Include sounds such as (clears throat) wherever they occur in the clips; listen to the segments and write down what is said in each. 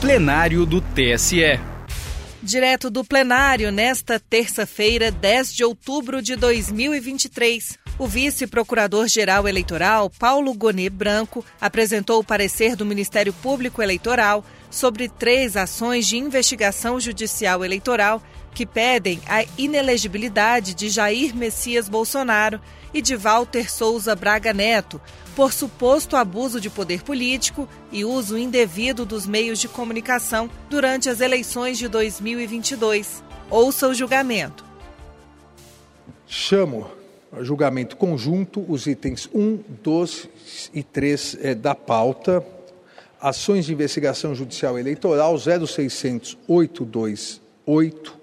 plenário do TSE. Direto do plenário, nesta terça-feira, 10 de outubro de 2023, o vice-procurador-geral eleitoral, Paulo Gonê Branco, apresentou o parecer do Ministério Público Eleitoral sobre três ações de investigação judicial eleitoral que pedem a inelegibilidade de Jair Messias Bolsonaro e de Walter Souza Braga Neto por suposto abuso de poder político e uso indevido dos meios de comunicação durante as eleições de 2022. Ouça o julgamento. Chamo a julgamento conjunto os itens 1, 2 e 3 é, da pauta. Ações de investigação judicial eleitoral 0600 828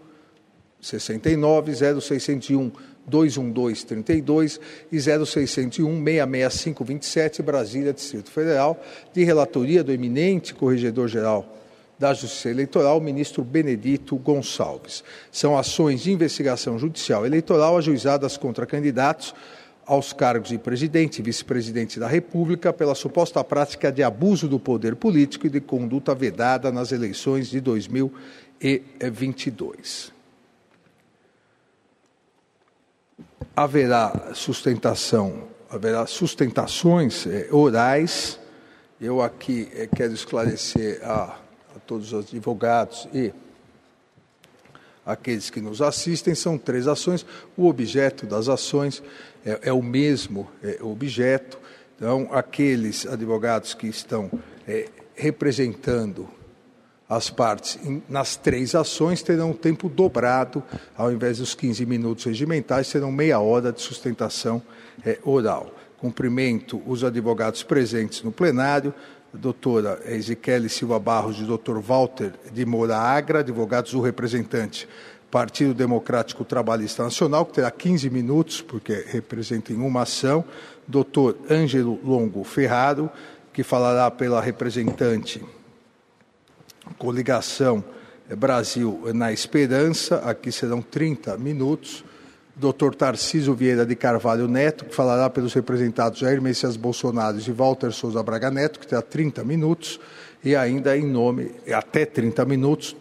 69 0601 21232 e 0601 66527, Brasília, Distrito Federal, de relatoria do eminente Corregedor-Geral da Justiça Eleitoral, ministro Benedito Gonçalves. São ações de investigação judicial eleitoral ajuizadas contra candidatos aos cargos de presidente e vice-presidente da República pela suposta prática de abuso do poder político e de conduta vedada nas eleições de 2022. Haverá sustentação, haverá sustentações é, orais. Eu aqui é, quero esclarecer a, a todos os advogados e aqueles que nos assistem, são três ações. O objeto das ações é, é o mesmo é, objeto. Então, aqueles advogados que estão é, representando as partes nas três ações terão tempo dobrado, ao invés dos 15 minutos regimentais, serão meia hora de sustentação é, oral. Cumprimento os advogados presentes no plenário, a doutora Ezequiel Silva Barros e o doutor Walter de Moura Agra, advogados do representante Partido Democrático Trabalhista Nacional, que terá 15 minutos, porque representem uma ação, doutor Ângelo Longo Ferraro, que falará pela representante coligação Brasil na Esperança, aqui serão 30 minutos. Dr. Tarcísio Vieira de Carvalho Neto, que falará pelos representados Jair Messias Bolsonaro e Walter Souza Braga Neto, que terá 30 minutos, e ainda em nome, até 30 minutos,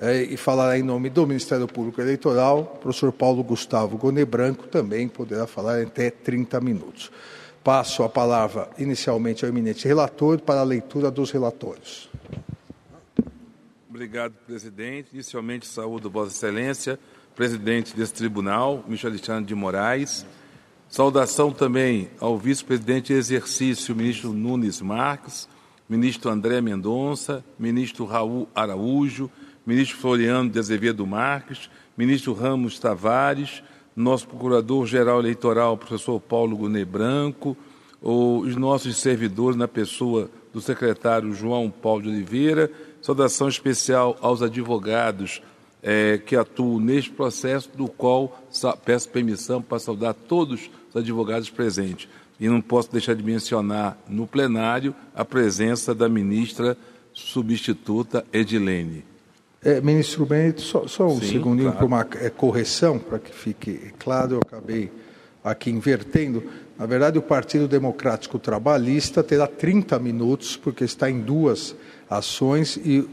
é, e falará em nome do Ministério Público Eleitoral, professor Paulo Gustavo Gone Branco, também poderá falar até 30 minutos. Passo a palavra inicialmente ao eminente relator para a leitura dos relatórios. Obrigado, presidente. Inicialmente, saúdo Vossa Excelência, presidente desse tribunal, Michel Alexandre de Moraes. Saudação também ao vice-presidente em exercício, ministro Nunes Marques, ministro André Mendonça, ministro Raul Araújo, ministro Floriano de Azevedo Marques, ministro Ramos Tavares, nosso procurador-geral eleitoral, professor Paulo Gunê Branco, os nossos servidores na pessoa do secretário João Paulo de Oliveira, Saudação especial aos advogados é, que atuam neste processo, do qual peço permissão para saudar todos os advogados presentes. E não posso deixar de mencionar no plenário a presença da ministra substituta Edilene. É, ministro Benedito, só, só um Sim, segundinho claro. para uma é, correção, para que fique claro, eu acabei aqui invertendo. Na verdade, o Partido Democrático Trabalhista terá 30 minutos, porque está em duas ações e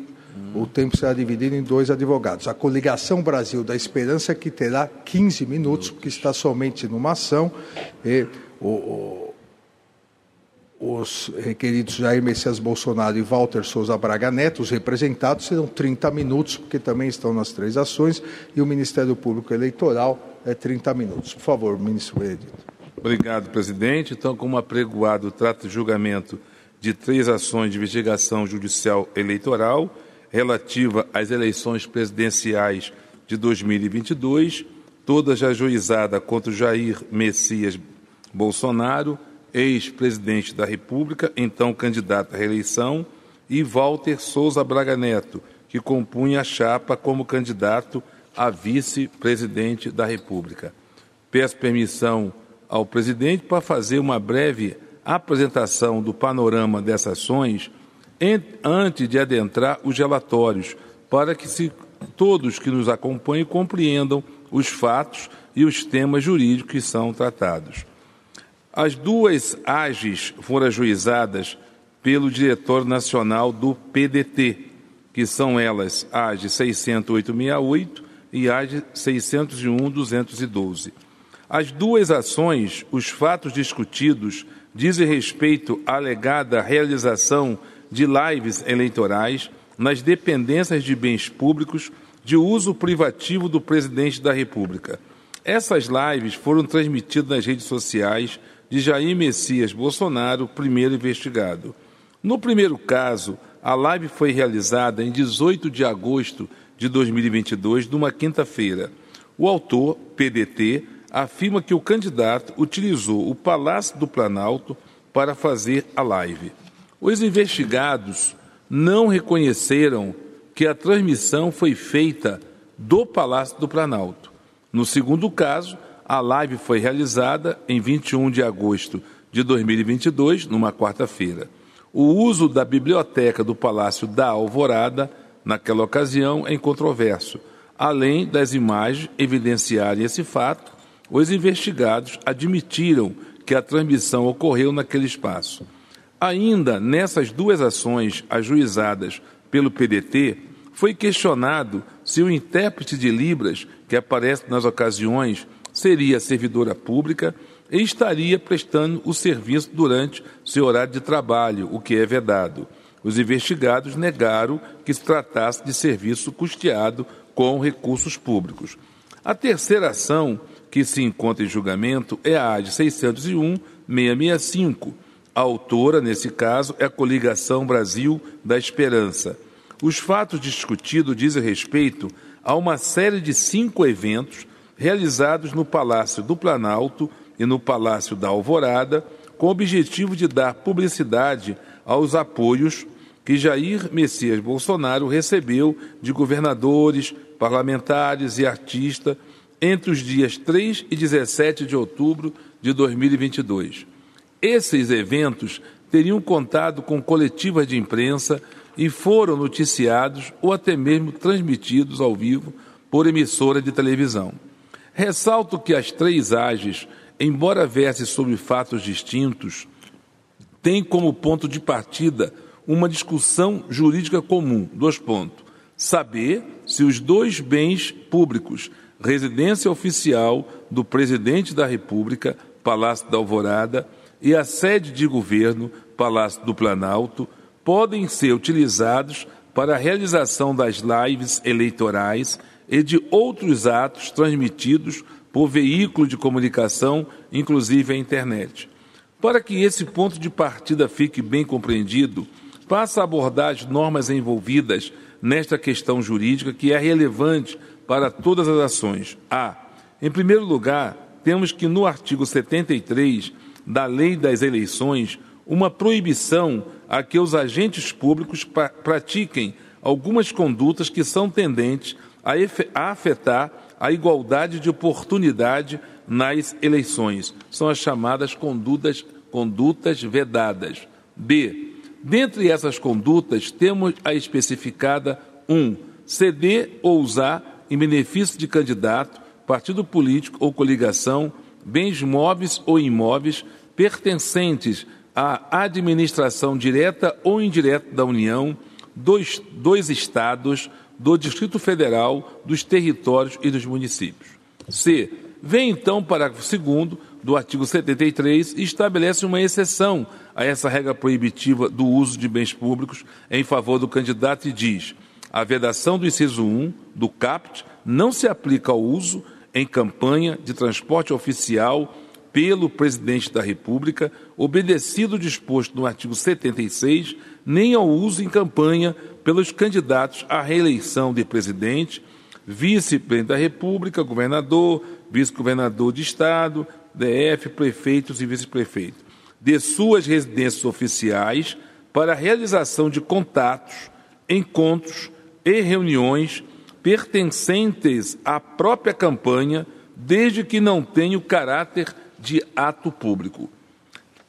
o tempo será dividido em dois advogados. A coligação Brasil da Esperança que terá 15 minutos, porque está somente numa ação. E o, o, os requeridos Jair Messias Bolsonaro e Walter Souza Braga Neto, os representados, serão 30 minutos, porque também estão nas três ações, e o Ministério Público Eleitoral é 30 minutos. Por favor, ministro Benedito. Obrigado, presidente. Então, como apregoado, trata de julgamento de três ações de investigação judicial eleitoral relativa às eleições presidenciais de 2022, todas ajuizadas contra Jair Messias Bolsonaro, ex-presidente da República, então candidato à reeleição, e Walter Souza Braga Neto, que compunha a chapa como candidato a vice-presidente da República. Peço permissão ao presidente para fazer uma breve apresentação do panorama dessas ações antes de adentrar os relatórios, para que se, todos que nos acompanhem compreendam os fatos e os temas jurídicos que são tratados. As duas AGES foram ajuizadas pelo diretor nacional do PDT, que são elas as de 60868 e as de 601-212. As duas ações, os fatos discutidos, dizem respeito à alegada realização de lives eleitorais nas dependências de bens públicos de uso privativo do presidente da República. Essas lives foram transmitidas nas redes sociais de Jair Messias Bolsonaro, primeiro investigado. No primeiro caso, a live foi realizada em 18 de agosto de 2022, numa quinta-feira. O autor, PDT, afirma que o candidato utilizou o Palácio do Planalto para fazer a live. Os investigados não reconheceram que a transmissão foi feita do Palácio do Planalto. No segundo caso, a live foi realizada em 21 de agosto de 2022, numa quarta-feira. O uso da biblioteca do Palácio da Alvorada, naquela ocasião, é incontroverso. Além das imagens evidenciarem esse fato, os investigados admitiram que a transmissão ocorreu naquele espaço. Ainda nessas duas ações ajuizadas pelo PDT, foi questionado se o intérprete de Libras, que aparece nas ocasiões, seria servidora pública e estaria prestando o serviço durante seu horário de trabalho, o que é vedado. Os investigados negaram que se tratasse de serviço custeado com recursos públicos. A terceira ação que se encontra em julgamento é a AD 601-665. A autora, nesse caso, é a Coligação Brasil da Esperança. Os fatos discutidos dizem respeito a uma série de cinco eventos realizados no Palácio do Planalto e no Palácio da Alvorada, com o objetivo de dar publicidade aos apoios que Jair Messias Bolsonaro recebeu de governadores, parlamentares e artistas entre os dias 3 e 17 de outubro de 2022. Esses eventos teriam contado com coletivas de imprensa e foram noticiados ou até mesmo transmitidos ao vivo por emissora de televisão. Ressalto que as três AGES, embora versem sobre fatos distintos, têm como ponto de partida uma discussão jurídica comum. Dois pontos. Saber se os dois bens públicos residência oficial do presidente da República, Palácio da Alvorada, e a sede de governo, Palácio do Planalto, podem ser utilizados para a realização das lives eleitorais e de outros atos transmitidos por veículo de comunicação, inclusive a internet. Para que esse ponto de partida fique bem compreendido, passa a abordar as normas envolvidas nesta questão jurídica que é relevante para todas as ações. A. Em primeiro lugar, temos que no artigo 73 da Lei das Eleições uma proibição a que os agentes públicos pratiquem algumas condutas que são tendentes a, a afetar a igualdade de oportunidade nas eleições. São as chamadas condutas, condutas vedadas. B. Dentre essas condutas, temos a especificada 1. Um, ceder ou usar em benefício de candidato, partido político ou coligação, bens móveis ou imóveis pertencentes à administração direta ou indireta da União, dos, dos estados, do Distrito Federal, dos territórios e dos municípios. C. Vem então o parágrafo 2 do artigo 73 e estabelece uma exceção a essa regra proibitiva do uso de bens públicos em favor do candidato e diz: a vedação do inciso 1 do CAPT não se aplica ao uso em campanha de transporte oficial pelo presidente da República, obedecido o disposto no artigo 76, nem ao uso em campanha pelos candidatos à reeleição de presidente, vice-presidente da República, governador, vice-governador de Estado, DF, prefeitos e vice-prefeitos, de suas residências oficiais para a realização de contatos, encontros, e reuniões pertencentes à própria campanha, desde que não tenha o caráter de ato público.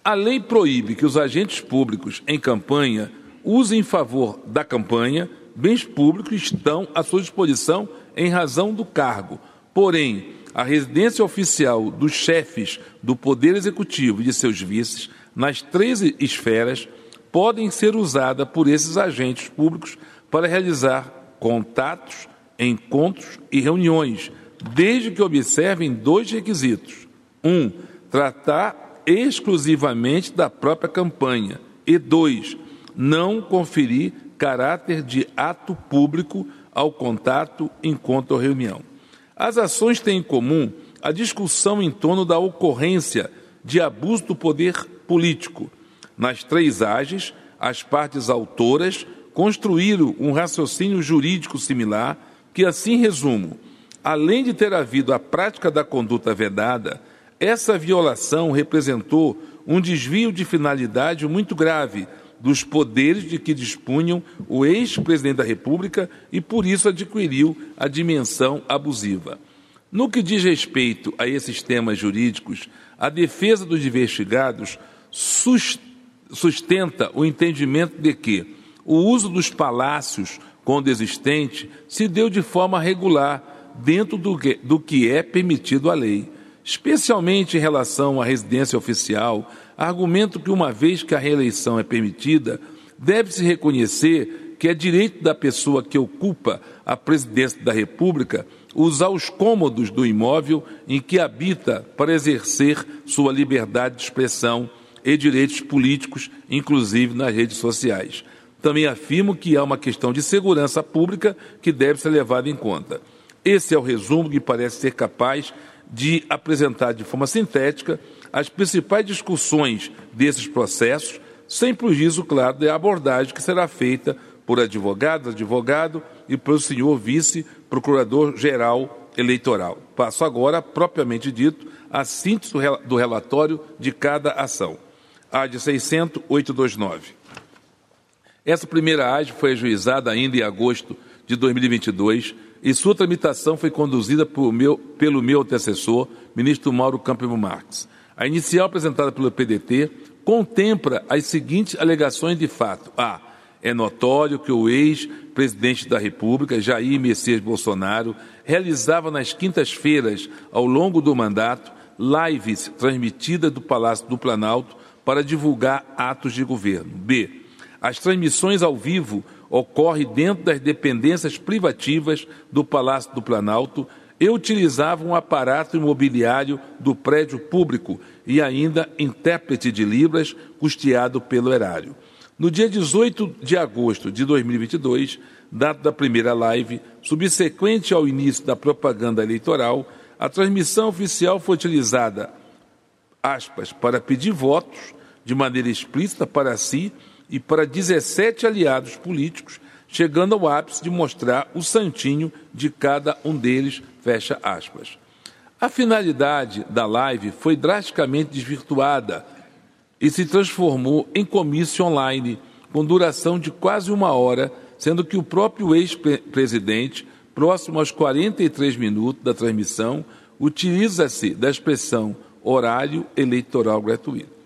A lei proíbe que os agentes públicos em campanha usem em favor da campanha bens públicos que estão à sua disposição em razão do cargo. Porém, a residência oficial dos chefes do Poder Executivo e de seus vices, nas três esferas, podem ser usada por esses agentes públicos para realizar contatos, encontros e reuniões, desde que observem dois requisitos: um, tratar exclusivamente da própria campanha, e dois, não conferir caráter de ato público ao contato, encontro ou reunião. As ações têm em comum a discussão em torno da ocorrência de abuso do poder político. Nas três AGES, as partes autoras construíram um raciocínio jurídico similar que, assim resumo, além de ter havido a prática da conduta vedada, essa violação representou um desvio de finalidade muito grave dos poderes de que dispunham o ex-presidente da República e, por isso, adquiriu a dimensão abusiva. No que diz respeito a esses temas jurídicos, a defesa dos investigados sustenta o entendimento de que o uso dos palácios quando existente se deu de forma regular dentro do que, do que é permitido à lei, especialmente em relação à residência oficial, argumento que, uma vez que a reeleição é permitida, deve-se reconhecer que é direito da pessoa que ocupa a presidência da República usar os cômodos do imóvel em que habita para exercer sua liberdade de expressão e direitos políticos, inclusive nas redes sociais. Também afirmo que há uma questão de segurança pública que deve ser levada em conta. Esse é o resumo que parece ser capaz de apresentar de forma sintética as principais discussões desses processos, sem prejuízo, claro, da abordagem que será feita por advogados, advogado e pelo senhor vice-procurador-geral eleitoral. Passo agora, propriamente dito, a síntese do relatório de cada ação. A de 600.829. Essa primeira AGE foi ajuizada ainda em agosto de 2022 e sua tramitação foi conduzida meu, pelo meu antecessor, ministro Mauro Campbell Marques. A inicial apresentada pelo PDT contempla as seguintes alegações de fato. A. É notório que o ex-presidente da República, Jair Messias Bolsonaro, realizava nas quintas-feiras, ao longo do mandato, lives transmitidas do Palácio do Planalto para divulgar atos de governo. B. As transmissões ao vivo ocorrem dentro das dependências privativas do Palácio do Planalto e utilizavam um aparato imobiliário do prédio público e ainda intérprete de Libras custeado pelo erário. No dia 18 de agosto de 2022, data da primeira live, subsequente ao início da propaganda eleitoral, a transmissão oficial foi utilizada, aspas, para pedir votos de maneira explícita para si e para 17 aliados políticos, chegando ao ápice de mostrar o santinho de cada um deles Fecha aspas. A finalidade da live foi drasticamente desvirtuada e se transformou em comício online, com duração de quase uma hora, sendo que o próprio ex-presidente, próximo aos 43 minutos da transmissão, utiliza-se da expressão horário eleitoral gratuito.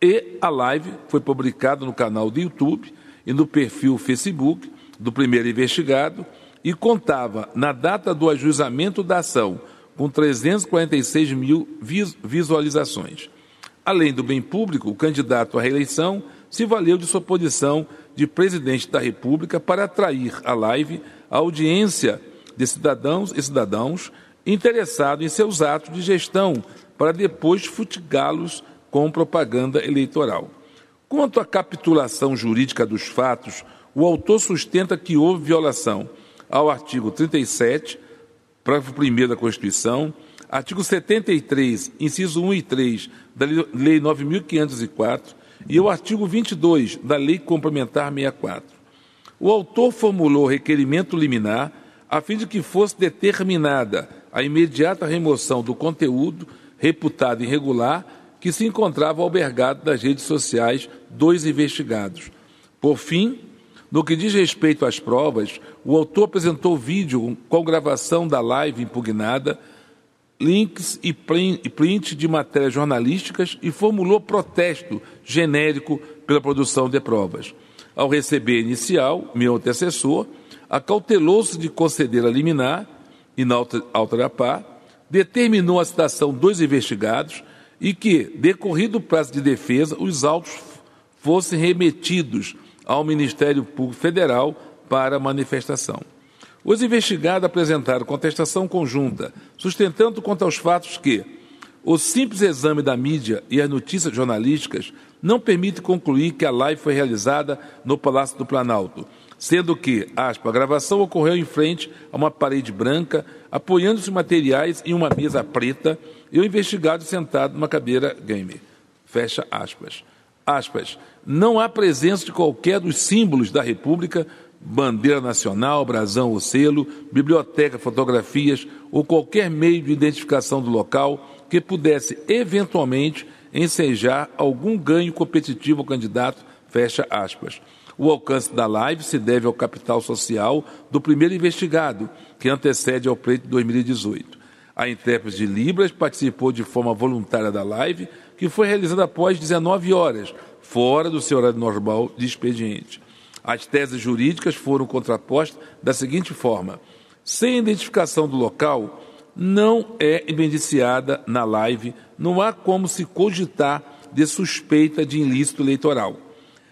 E a live foi publicada no canal do YouTube e no perfil Facebook do primeiro investigado e contava, na data do ajuizamento da ação, com 346 mil visualizações. Além do bem público, o candidato à reeleição se valeu de sua posição de presidente da República para atrair à live a audiência de cidadãos e cidadãos interessados em seus atos de gestão, para depois futigá-los com propaganda eleitoral. Quanto à capitulação jurídica dos fatos, o autor sustenta que houve violação ao artigo 37, parágrafo 1 da Constituição, artigo 73, inciso 1 e 3 da Lei 9.504 e o artigo 22 da Lei Complementar 64. O autor formulou requerimento liminar a fim de que fosse determinada a imediata remoção do conteúdo reputado irregular que se encontrava albergado nas redes sociais dos investigados. Por fim, no que diz respeito às provas, o autor apresentou vídeo com gravação da live impugnada, links e print de matérias jornalísticas e formulou protesto genérico pela produção de provas. Ao receber inicial, meu antecessor acautelou-se de conceder a liminar e, na par, determinou a citação dos investigados e que, decorrido o prazo de defesa, os autos fossem remetidos ao Ministério Público Federal para manifestação. Os investigados apresentaram contestação conjunta, sustentando quanto aos fatos que o simples exame da mídia e as notícias jornalísticas não permite concluir que a live foi realizada no Palácio do Planalto, sendo que, aspa, a gravação ocorreu em frente a uma parede branca, apoiando-se materiais em uma mesa preta e o investigado sentado numa cadeira gamer. Fecha aspas. Aspas. Não há presença de qualquer dos símbolos da República, bandeira nacional, brasão ou selo, biblioteca, fotografias ou qualquer meio de identificação do local que pudesse eventualmente ensejar algum ganho competitivo ao candidato, fecha aspas. O alcance da live se deve ao capital social do primeiro investigado, que antecede ao pleito de 2018. A intérprete de Libras participou de forma voluntária da live, que foi realizada após 19 horas, fora do seu horário normal de expediente. As teses jurídicas foram contrapostas da seguinte forma: sem identificação do local, não é indiciada na live, não há como se cogitar de suspeita de ilícito eleitoral.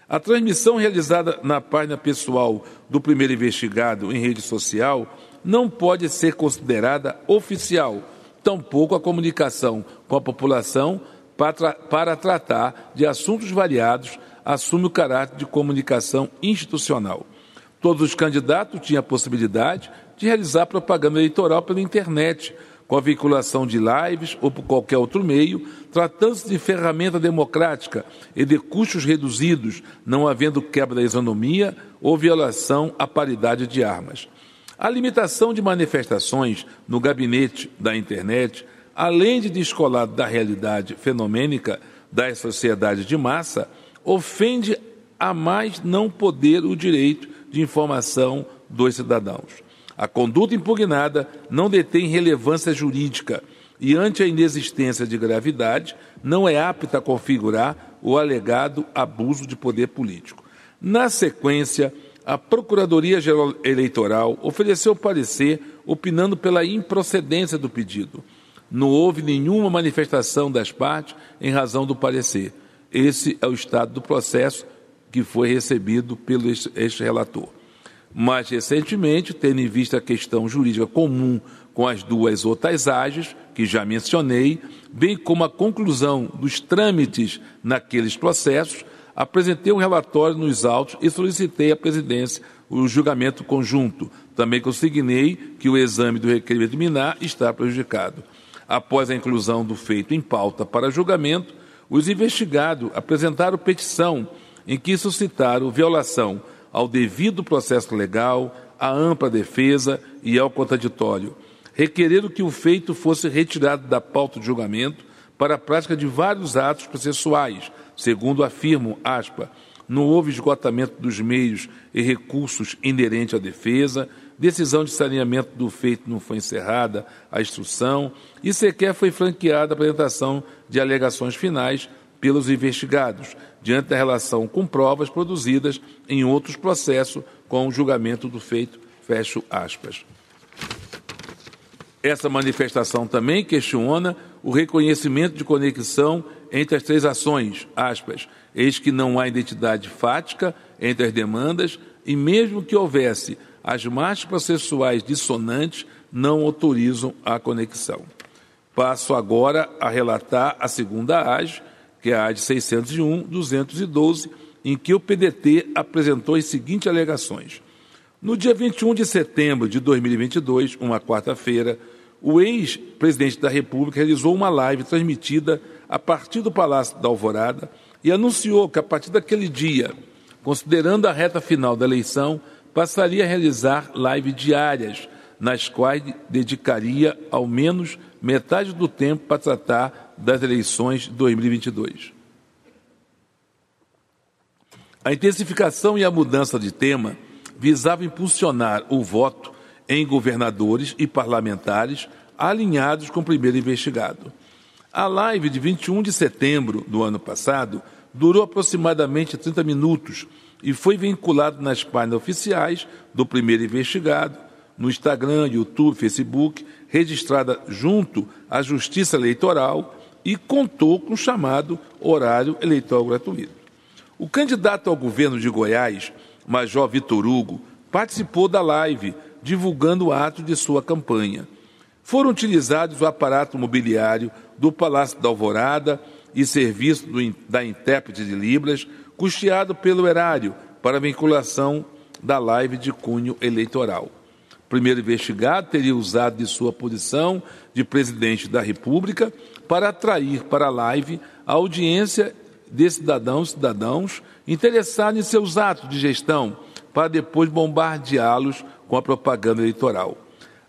A transmissão realizada na página pessoal do primeiro investigado em rede social não pode ser considerada oficial, tampouco a comunicação com a população para, tra para tratar de assuntos variados assume o caráter de comunicação institucional. Todos os candidatos tinham a possibilidade de realizar propaganda eleitoral pela internet, com a vinculação de lives ou por qualquer outro meio, tratando-se de ferramenta democrática e de custos reduzidos, não havendo quebra da isonomia ou violação à paridade de armas. A limitação de manifestações no gabinete da internet, além de descolado da realidade fenomênica das sociedades de massa, ofende a mais não poder o direito de informação dos cidadãos. A conduta impugnada não detém relevância jurídica e, ante a inexistência de gravidade, não é apta a configurar o alegado abuso de poder político. Na sequência, a Procuradoria-Geral Eleitoral ofereceu parecer opinando pela improcedência do pedido. Não houve nenhuma manifestação das partes em razão do parecer. Esse é o estado do processo que foi recebido pelo ex-relator. Mais recentemente, tendo em vista a questão jurídica comum com as duas outras ágeis, que já mencionei, bem como a conclusão dos trâmites naqueles processos, apresentei um relatório nos autos e solicitei à presidência o julgamento conjunto. Também consignei que o exame do requerimento liminar está prejudicado. Após a inclusão do feito em pauta para julgamento, os investigados apresentaram petição em que suscitaram violação ao devido processo legal, à ampla defesa e ao contraditório. Requereram que o feito fosse retirado da pauta de julgamento para a prática de vários atos processuais, segundo afirmam, aspa, não houve esgotamento dos meios e recursos inerentes à defesa, decisão de saneamento do feito não foi encerrada, a instrução, e sequer foi franqueada a apresentação de alegações finais pelos investigados, diante da relação com provas produzidas em outros processos com o julgamento do feito. Fecho aspas. Essa manifestação também questiona o reconhecimento de conexão entre as três ações, aspas, eis que não há identidade fática entre as demandas e mesmo que houvesse, as marcas processuais dissonantes não autorizam a conexão. Passo agora a relatar a segunda AGE, que é a AD 601-212, em que o PDT apresentou as seguintes alegações. No dia 21 de setembro de 2022, uma quarta-feira, o ex-presidente da República realizou uma live transmitida a partir do Palácio da Alvorada e anunciou que, a partir daquele dia, considerando a reta final da eleição, passaria a realizar lives diárias, nas quais dedicaria ao menos metade do tempo para tratar das eleições de 2022. A intensificação e a mudança de tema visava impulsionar o voto em governadores e parlamentares alinhados com o primeiro investigado. A live de 21 de setembro do ano passado durou aproximadamente 30 minutos e foi vinculado nas páginas oficiais do primeiro investigado, no Instagram, YouTube, Facebook, registrada junto à Justiça Eleitoral e contou com o chamado horário eleitoral gratuito. O candidato ao governo de Goiás, Major Vitor Hugo, participou da live divulgando o ato de sua campanha. Foram utilizados o aparato mobiliário do Palácio da Alvorada e serviço do, da intérprete de Libras, custeado pelo erário para vinculação da live de cunho eleitoral. O primeiro investigado teria usado de sua posição de presidente da República para atrair para a live a audiência de cidadãos e cidadãos interessados em seus atos de gestão, para depois bombardeá-los com a propaganda eleitoral.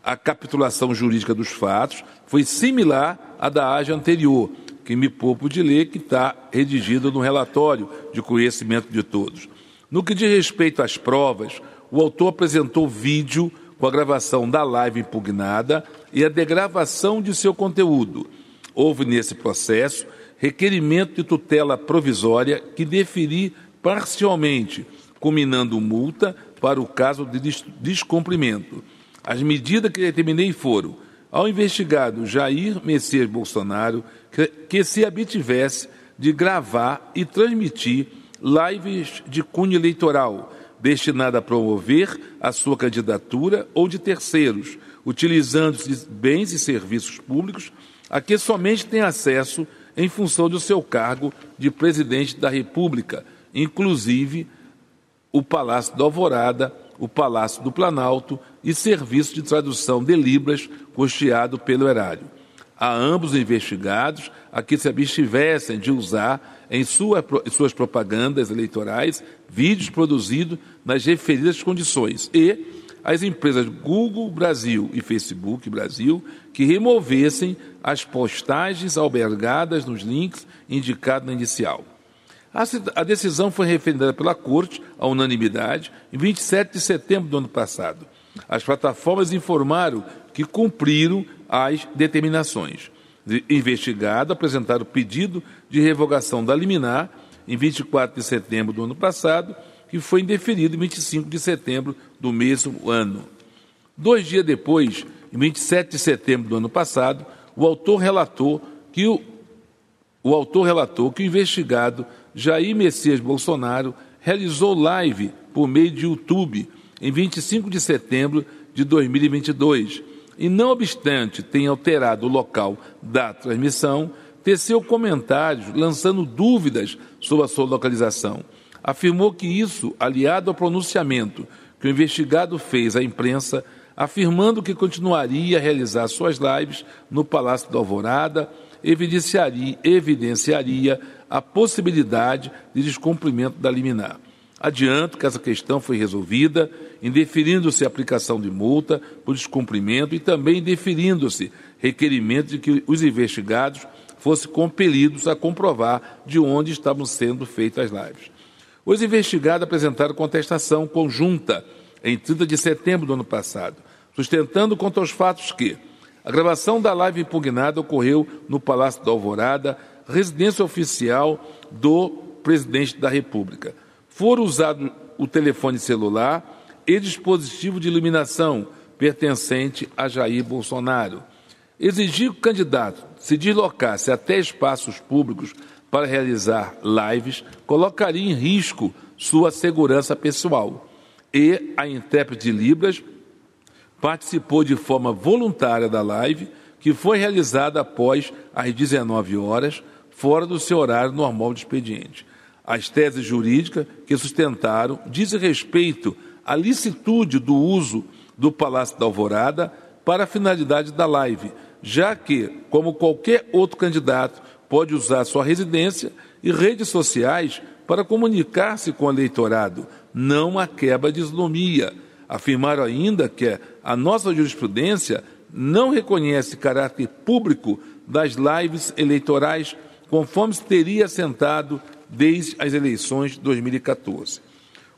A capitulação jurídica dos fatos foi similar à da age anterior, que me poupo de ler, que está redigida no relatório de conhecimento de todos. No que diz respeito às provas, o autor apresentou vídeo com a gravação da live impugnada e a degravação de seu conteúdo. Houve nesse processo requerimento de tutela provisória que deferi parcialmente, culminando multa para o caso de descumprimento. As medidas que determinei foram ao investigado Jair Messias Bolsonaro que, que se abstivesse de gravar e transmitir lives de cunho eleitoral destinada a promover a sua candidatura ou de terceiros, utilizando-se bens e serviços públicos a que somente tem acesso em função do seu cargo de presidente da República, inclusive o Palácio da Alvorada, o Palácio do Planalto e serviço de tradução de Libras custeado pelo erário. A ambos investigados a que se abstivessem de usar em, sua, suas propagandas eleitorais vídeos produzidos nas referidas condições e as empresas Google Brasil e Facebook Brasil que removessem as postagens albergadas nos links indicados na inicial. A decisão foi referendada pela Corte, à unanimidade, em 27 de setembro do ano passado. As plataformas informaram que cumpriram as determinações. Investigado, apresentaram pedido de revogação da liminar em 24 de setembro do ano passado, que foi indeferido em 25 de setembro do mesmo ano. Dois dias depois, em 27 de setembro do ano passado, o autor relatou que o, o autor relatou que o investigado Jair Messias Bolsonaro realizou live por meio de YouTube em 25 de setembro de 2022 e, não obstante tenha alterado o local da transmissão, teceu comentários lançando dúvidas sobre a sua localização. Afirmou que isso, aliado ao pronunciamento que o investigado fez à imprensa, afirmando que continuaria a realizar suas lives no Palácio da Alvorada, evidenciaria, evidenciaria a possibilidade de descumprimento da liminar. Adianto que essa questão foi resolvida, indeferindo-se a aplicação de multa por descumprimento e também indeferindo-se requerimento de que os investigados fossem compelidos a comprovar de onde estavam sendo feitas as lives. Os investigados apresentaram contestação conjunta em 30 de setembro do ano passado, sustentando contra os fatos que a gravação da live impugnada ocorreu no Palácio da Alvorada, residência oficial do presidente da República. Foram usados o telefone celular e dispositivo de iluminação pertencente a Jair Bolsonaro. Exigir que o candidato se deslocasse até espaços públicos para realizar lives colocaria em risco sua segurança pessoal. E a intérprete de Libras participou de forma voluntária da live, que foi realizada após as 19 horas, fora do seu horário normal de expediente. As teses jurídicas que sustentaram dizem respeito à licitude do uso do Palácio da Alvorada para a finalidade da live, já que, como qualquer outro candidato, pode usar sua residência e redes sociais para comunicar-se com o eleitorado, não a quebra de isonomia Afirmaram ainda que a nossa jurisprudência não reconhece caráter público das lives eleitorais, conforme se teria assentado desde as eleições de 2014.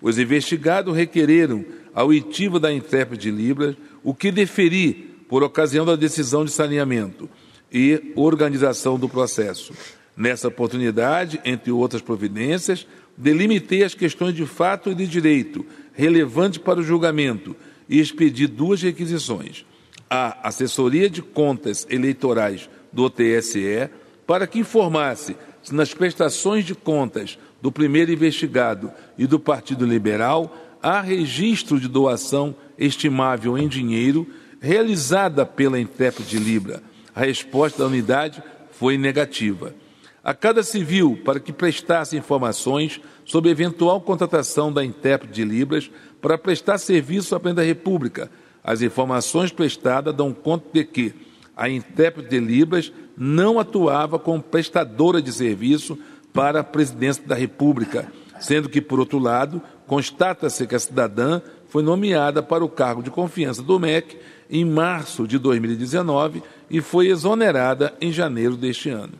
Os investigados requereram a oitiva da intérprete de Libras, o que deferi por ocasião da decisão de saneamento e organização do processo. Nessa oportunidade, entre outras providências, delimitei as questões de fato e de direito relevante para o julgamento e expedi duas requisições. A assessoria de contas eleitorais do TSE para que informasse se nas prestações de contas do primeiro investigado e do Partido Liberal há registro de doação estimável em dinheiro realizada pela intérprete Libra. A resposta da unidade foi negativa. A cada civil para que prestasse informações sobre eventual contratação da intérprete de Libras para prestar serviço à Presidente da República. As informações prestadas dão conta de que a intérprete de Libras não atuava como prestadora de serviço para a Presidência da República, sendo que, por outro lado, constata-se que a cidadã foi nomeada para o cargo de confiança do MEC em março de 2019 e foi exonerada em janeiro deste ano.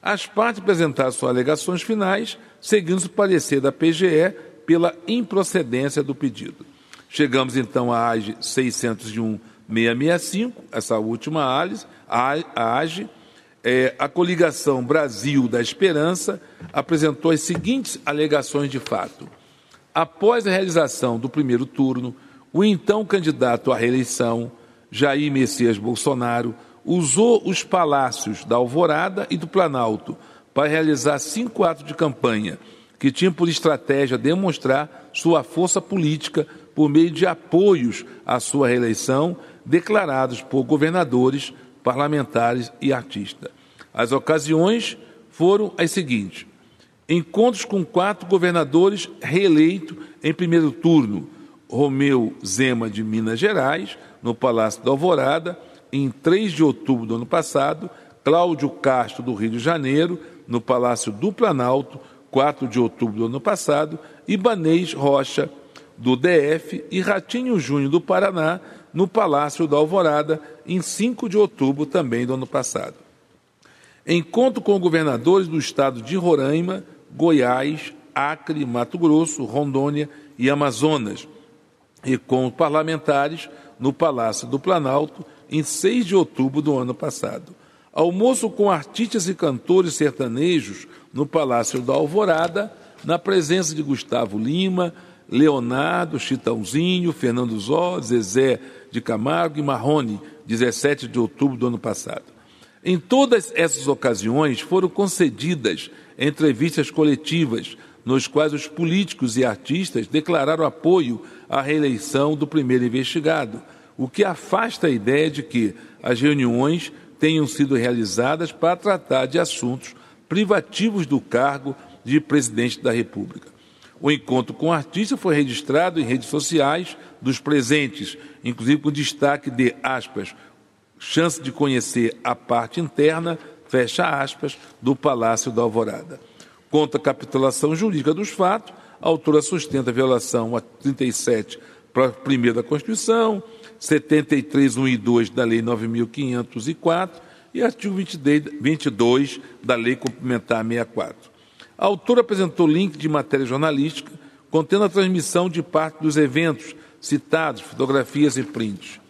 As partes apresentaram suas alegações finais, seguindo o parecer da PGE pela improcedência do pedido. Chegamos então à AGE 601-665, essa última AGE, a AGE é, a coligação Brasil da Esperança apresentou as seguintes alegações de fato. Após a realização do primeiro turno, o então candidato à reeleição, Jair Messias Bolsonaro, usou os palácios da Alvorada e do Planalto para realizar cinco atos de campanha que tinham por estratégia demonstrar sua força política por meio de apoios à sua reeleição declarados por governadores, parlamentares e artistas. As ocasiões foram as seguintes: encontros com quatro governadores reeleitos em primeiro turno, Romeu Zema de Minas Gerais, no Palácio da Alvorada, em 3 de outubro do ano passado, Cláudio Castro, do Rio de Janeiro, no Palácio do Planalto, 4 de outubro do ano passado, Ibanês Rocha, do DF, e Ratinho Júnior, do Paraná, no Palácio da Alvorada, em 5 de outubro também do ano passado. Encontro com governadores do estado de Roraima, Goiás, Acre, Mato Grosso, Rondônia e Amazonas, e com parlamentares no Palácio do Planalto, em 6 de outubro do ano passado. Almoço com artistas e cantores sertanejos no Palácio da Alvorada, na presença de Gustavo Lima, Leonardo, Chitãozinho, Fernando Zó, Zezé de Camargo e Marrone, 17 de outubro do ano passado. Em todas essas ocasiões foram concedidas entrevistas coletivas, nos quais os políticos e artistas declararam apoio à reeleição do primeiro investigado, o que afasta a ideia de que as reuniões tenham sido realizadas para tratar de assuntos privativos do cargo de presidente da República. O encontro com o artista foi registrado em redes sociais dos presentes, inclusive com destaque de aspas, chance de conhecer a parte interna, fecha aspas, do Palácio da Alvorada. Contra a capitulação jurídica dos fatos, a autora sustenta a violação a 37 para primeiro da Constituição, 73, 1 e 2 da Lei 9.504 e artigo 22 da Lei Complementar 64. A autora apresentou link de matéria jornalística contendo a transmissão de parte dos eventos citados, fotografias e prints.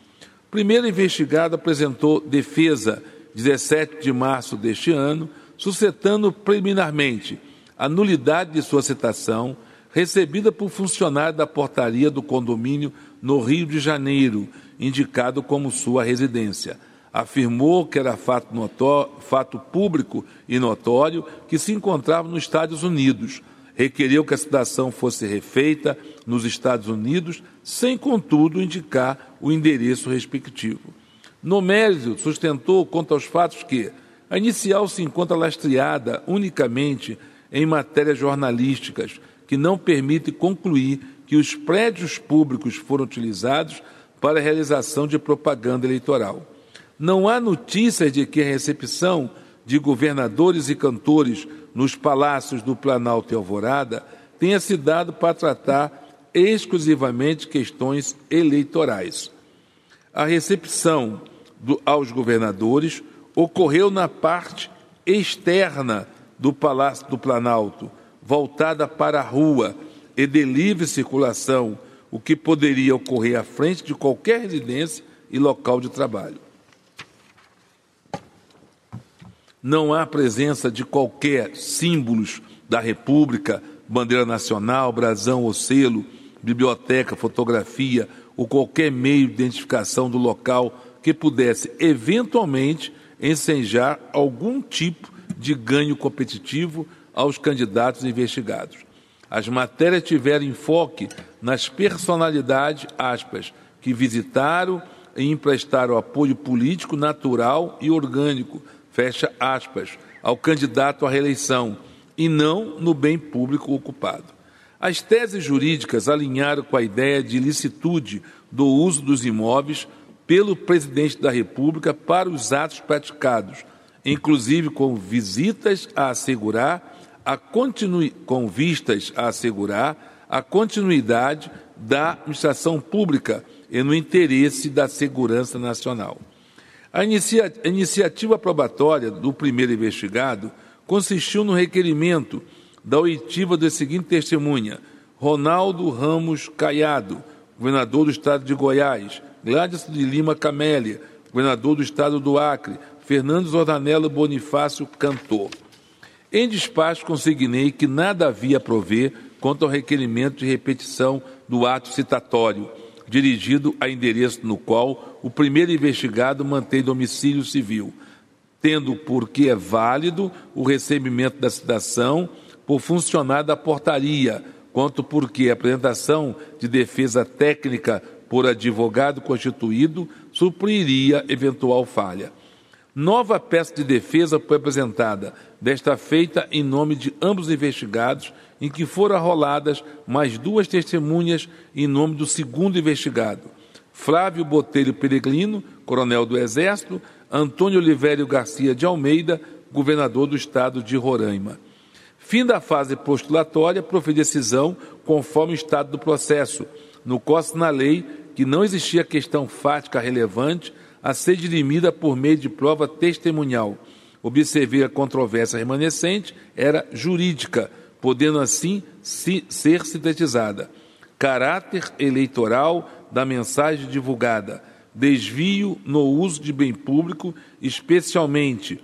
O primeiro investigado apresentou defesa 17 de março deste ano, suscitando preliminarmente a nulidade de sua citação, recebida por funcionário da portaria do condomínio no Rio de Janeiro, indicado como sua residência. Afirmou que era fato, notório, fato público e notório que se encontrava nos Estados Unidos. Requeriu que a citação fosse refeita nos Estados Unidos, sem, contudo, indicar o endereço respectivo. No mérito, sustentou quanto aos fatos que a inicial se encontra lastreada unicamente em matérias jornalísticas, que não permite concluir que os prédios públicos foram utilizados para a realização de propaganda eleitoral. Não há notícias de que a recepção de governadores e cantores nos palácios do Planalto e Alvorada tenha se dado para tratar exclusivamente questões eleitorais. A recepção do, aos governadores ocorreu na parte externa do Palácio do Planalto, voltada para a rua e de livre circulação, o que poderia ocorrer à frente de qualquer residência e local de trabalho. Não há presença de qualquer símbolos da República, bandeira nacional, brasão ou selo, biblioteca, fotografia ou qualquer meio de identificação do local que pudesse eventualmente ensejar algum tipo de ganho competitivo aos candidatos investigados. As matérias tiveram enfoque nas personalidades, aspas, que visitaram e emprestaram apoio político natural e orgânico, fecha aspas, ao candidato à reeleição, e não no bem público ocupado. As teses jurídicas alinharam com a ideia de licitude do uso dos imóveis pelo presidente da República para os atos praticados, inclusive com visitas a assegurar a continui, com vistas a assegurar a continuidade da administração pública e no interesse da segurança nacional. A, inicia, a iniciativa probatória do primeiro investigado consistiu no requerimento da oitiva da seguinte testemunha: Ronaldo Ramos Caiado, governador do estado de Goiás, Gladys de Lima Camélia, governador do estado do Acre, Fernando Zordanello Bonifácio, cantor. Em despacho, consignei que nada havia a prover quanto ao requerimento de repetição do ato citatório, dirigido a endereço no qual o primeiro investigado mantém domicílio civil, tendo por que é válido o recebimento da citação por funcionar da portaria, quanto porque a apresentação de defesa técnica por advogado constituído supriria eventual falha. Nova peça de defesa foi apresentada, desta feita em nome de ambos investigados, em que foram arroladas mais duas testemunhas em nome do segundo investigado. Flávio Botelho Peregrino, coronel do Exército, Antônio Olivério Garcia de Almeida, governador do estado de Roraima. Fim da fase postulatória, profere decisão conforme o estado do processo, no costo na lei que não existia questão fática relevante a ser dirimida por meio de prova testemunhal. Observei a controvérsia remanescente era jurídica, podendo assim si, ser sintetizada. Caráter eleitoral da mensagem divulgada, desvio no uso de bem público, especialmente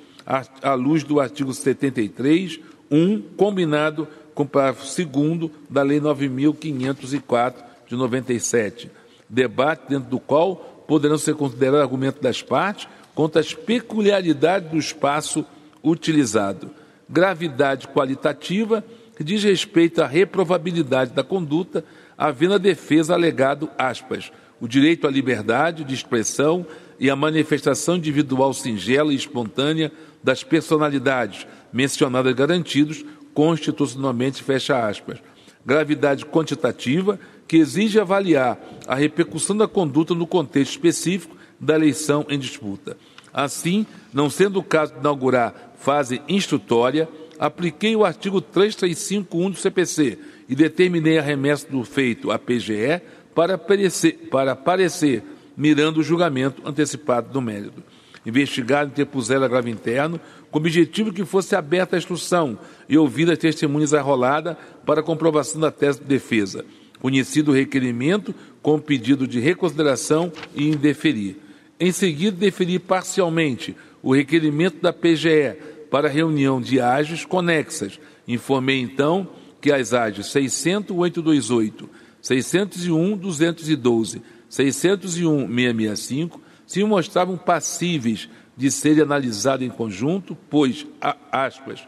à luz do artigo 73 1, combinado com o parágrafo 2 da Lei 9.504 de 97. Debate dentro do qual poderão ser considerados argumentos das partes quanto às peculiaridades do espaço utilizado. Gravidade qualitativa que diz respeito à reprovabilidade da conduta, havendo a defesa alegado, aspas, o direito à liberdade de expressão e à manifestação individual singela e espontânea das personalidades, mencionadas garantidos constitucionalmente, fecha aspas. Gravidade quantitativa, que exige avaliar a repercussão da conduta no contexto específico da eleição em disputa. Assim, não sendo o caso de inaugurar fase instrutória, apliquei o artigo 3351 do CPC e determinei a remessa do feito à PGE para aparecer, para aparecer mirando o julgamento antecipado do mérito. Investigado interpuseram agravo interno, com o objetivo que fosse aberta a instrução e ouvida as testemunhas arrolada para comprovação da tese de defesa. Conhecido o requerimento com pedido de reconsideração e indeferir. Em seguida, deferi parcialmente o requerimento da PGE para reunião de ágios conexas. Informei então que as ágios 60828, 601 212, 601 665 se mostravam passíveis de serem analisados em conjunto, pois, aspas,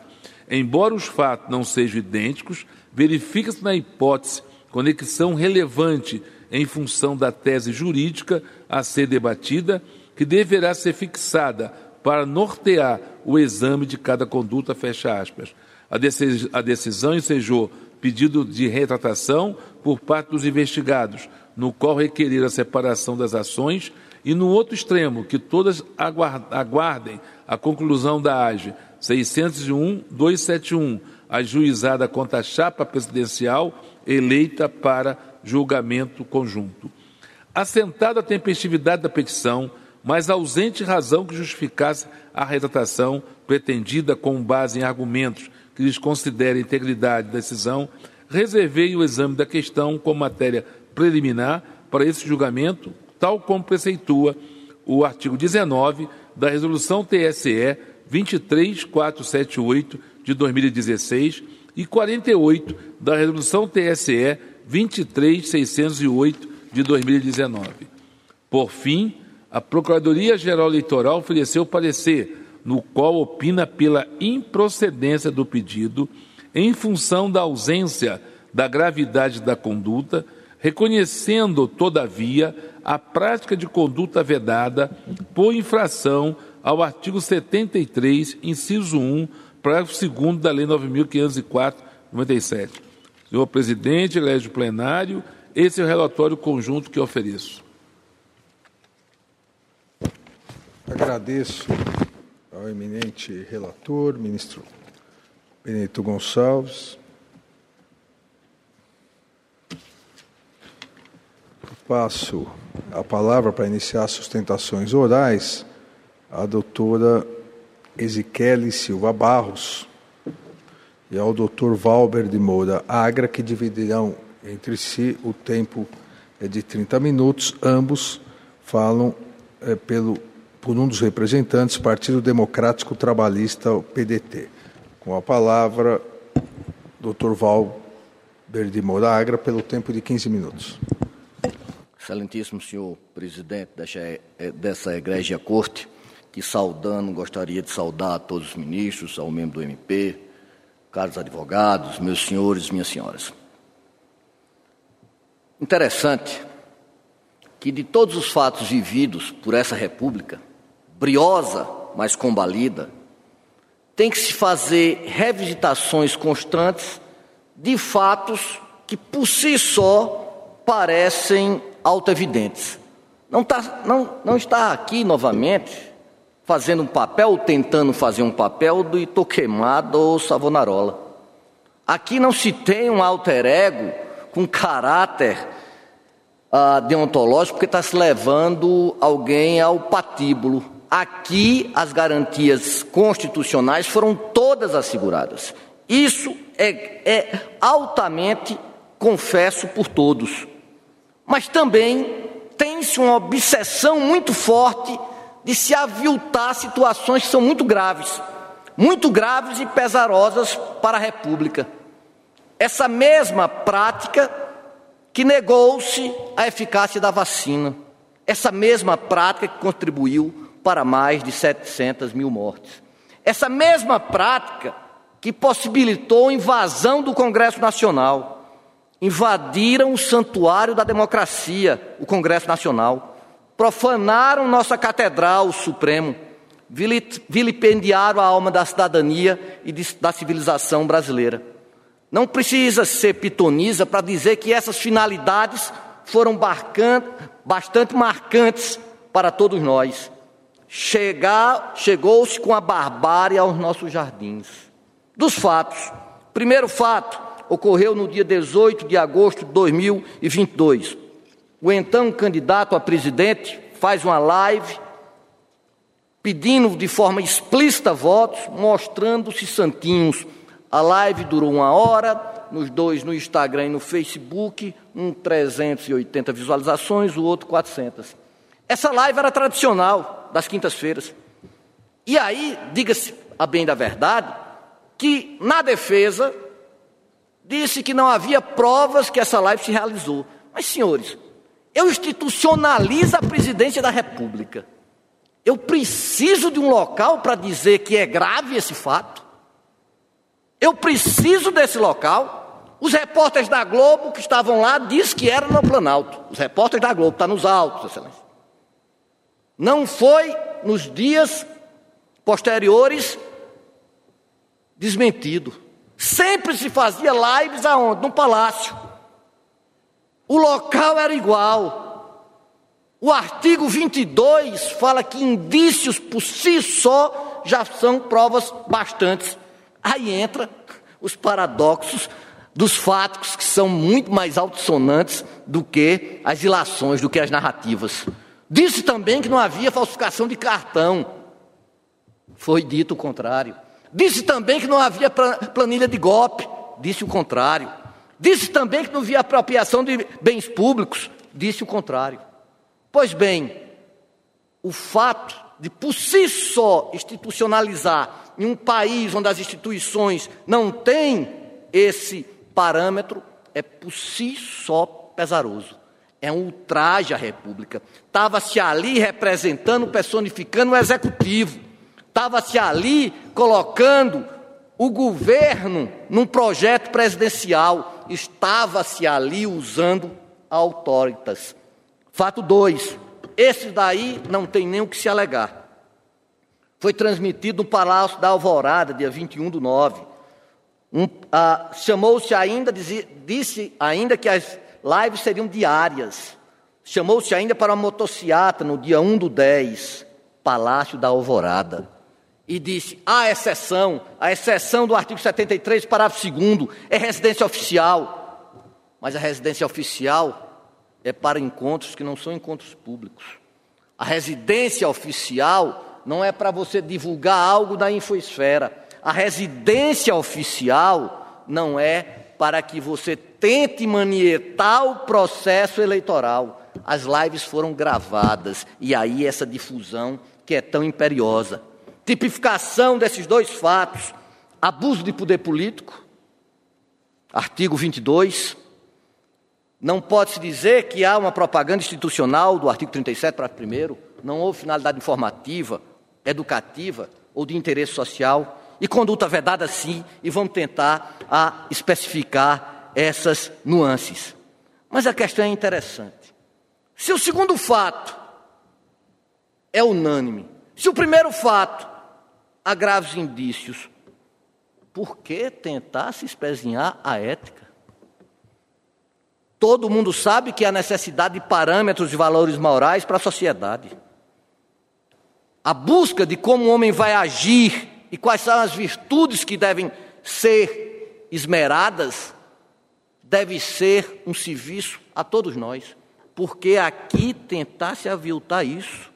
embora os fatos não sejam idênticos, verifica-se na hipótese conexão relevante em função da tese jurídica a ser debatida, que deverá ser fixada para nortear o exame de cada conduta, fecha aspas. A decisão ensejou pedido de retratação por parte dos investigados, no qual requerer a separação das ações e no outro extremo, que todas aguardem a conclusão da AGE 601-271, ajuizada contra a chapa presidencial eleita para julgamento conjunto. Assentada a tempestividade da petição, mas ausente razão que justificasse a retratação pretendida com base em argumentos que lhes considere a integridade da decisão, reservei o exame da questão como matéria preliminar para esse julgamento tal como preceitua o artigo 19 da Resolução TSE 23478 de 2016 e 48 da Resolução TSE 23608 de 2019. Por fim, a Procuradoria-Geral Eleitoral ofereceu parecer no qual opina pela improcedência do pedido em função da ausência da gravidade da conduta, reconhecendo, todavia, a prática de conduta vedada por infração ao artigo 73, inciso 1, parágrafo 2 da Lei 9.504, 97. Senhor presidente, elege o plenário, esse é o relatório conjunto que ofereço. Agradeço ao eminente relator, ministro Benedito Gonçalves. Passo a palavra para iniciar as sustentações orais à doutora Ezequiele Silva Barros e ao doutor Valber de Moura Agra, que dividirão entre si o tempo de 30 minutos. Ambos falam é, pelo por um dos representantes, Partido Democrático Trabalhista, o PDT. Com a palavra, Dr. Val de Moragra, pelo tempo de 15 minutos. Excelentíssimo senhor presidente dessa egrégia corte, que saudando, gostaria de saudar a todos os ministros, ao membro do MP, caros advogados, meus senhores, minhas senhoras. Interessante que de todos os fatos vividos por essa república, briosa, mas combalida, tem que se fazer revisitações constantes de fatos que por si só parecem autoevidentes. Não, tá, não, não está aqui novamente fazendo um papel, tentando fazer um papel do Itoquemado ou Savonarola. Aqui não se tem um alter ego com caráter uh, deontológico, porque está se levando alguém ao patíbulo Aqui as garantias constitucionais foram todas asseguradas. Isso é, é altamente confesso por todos. Mas também tem-se uma obsessão muito forte de se aviltar situações que são muito graves, muito graves e pesarosas para a República. Essa mesma prática que negou-se a eficácia da vacina, essa mesma prática que contribuiu para mais de 700 mil mortes. Essa mesma prática que possibilitou a invasão do Congresso Nacional, invadiram o santuário da democracia, o Congresso Nacional, profanaram nossa Catedral, o Supremo, vilipendiaram a alma da cidadania e da civilização brasileira. Não precisa ser pitoniza para dizer que essas finalidades foram bastante marcantes para todos nós. Chegou-se com a barbárie aos nossos jardins. Dos fatos. Primeiro fato ocorreu no dia 18 de agosto de 2022. O então candidato a presidente faz uma live pedindo de forma explícita votos, mostrando-se santinhos. A live durou uma hora, nos dois no Instagram e no Facebook, um 380 visualizações, o outro 400. Essa live era tradicional das quintas-feiras. E aí, diga-se a bem da verdade, que na defesa disse que não havia provas que essa live se realizou. Mas, senhores, eu institucionalizo a presidência da República. Eu preciso de um local para dizer que é grave esse fato. Eu preciso desse local. Os repórteres da Globo que estavam lá dizem que era no Planalto. Os repórteres da Globo, está nos autos, excelência. Não foi nos dias posteriores desmentido. Sempre se fazia lives aonde? No palácio. O local era igual. O artigo 22 fala que indícios por si só já são provas bastantes. Aí entra os paradoxos dos fatos que são muito mais altissonantes do que as ilações, do que as narrativas. Disse também que não havia falsificação de cartão. Foi dito o contrário. Disse também que não havia planilha de golpe. Disse o contrário. Disse também que não havia apropriação de bens públicos. Disse o contrário. Pois bem, o fato de por si só institucionalizar em um país onde as instituições não têm esse parâmetro é por si só pesaroso. É um ultraje à República. Estava-se ali representando, personificando o executivo. Estava-se ali colocando o governo num projeto presidencial. estava-se ali usando autoritas. Fato 2. Esse daí não tem nem o que se alegar. Foi transmitido no Palácio da Alvorada, dia 21 do 9. Um, ah, Chamou-se ainda, disse, disse ainda que as lives seriam diárias. Chamou-se ainda para uma motociata no dia 1 do 10, Palácio da Alvorada. E disse: a exceção, a exceção do artigo 73, parágrafo 2, é residência oficial. Mas a residência oficial é para encontros que não são encontros públicos. A residência oficial não é para você divulgar algo da infoesfera. A residência oficial não é para que você tente manietar o processo eleitoral as lives foram gravadas e aí essa difusão que é tão imperiosa. Tipificação desses dois fatos: abuso de poder político, artigo 22. Não pode-se dizer que há uma propaganda institucional do artigo 37, para primeiro, não houve finalidade informativa, educativa ou de interesse social, e conduta vedada sim, e vamos tentar a especificar essas nuances. Mas a questão é interessante. Se o segundo fato é unânime, se o primeiro fato há graves indícios, por que tentar se espezinhar a ética? Todo mundo sabe que há necessidade de parâmetros e valores morais para a sociedade. A busca de como o homem vai agir e quais são as virtudes que devem ser esmeradas deve ser um serviço a todos nós porque aqui tentasse aviltar isso.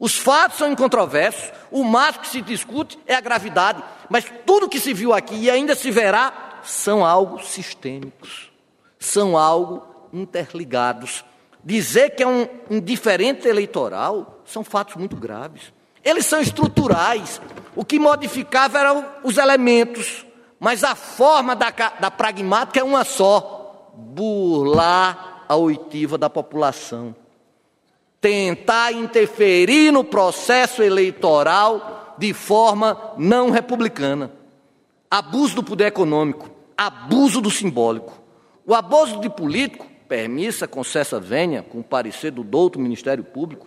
Os fatos são incontroversos, o máximo que se discute é a gravidade, mas tudo que se viu aqui e ainda se verá são algo sistêmicos, são algo interligados. Dizer que é um indiferente eleitoral são fatos muito graves. Eles são estruturais. O que modificava eram os elementos, mas a forma da, da pragmática é uma só: burlar a oitiva da população. Tentar interferir no processo eleitoral de forma não republicana. Abuso do poder econômico, abuso do simbólico. O abuso de político, permissa, concessa venha, com parecer do douto Ministério Público,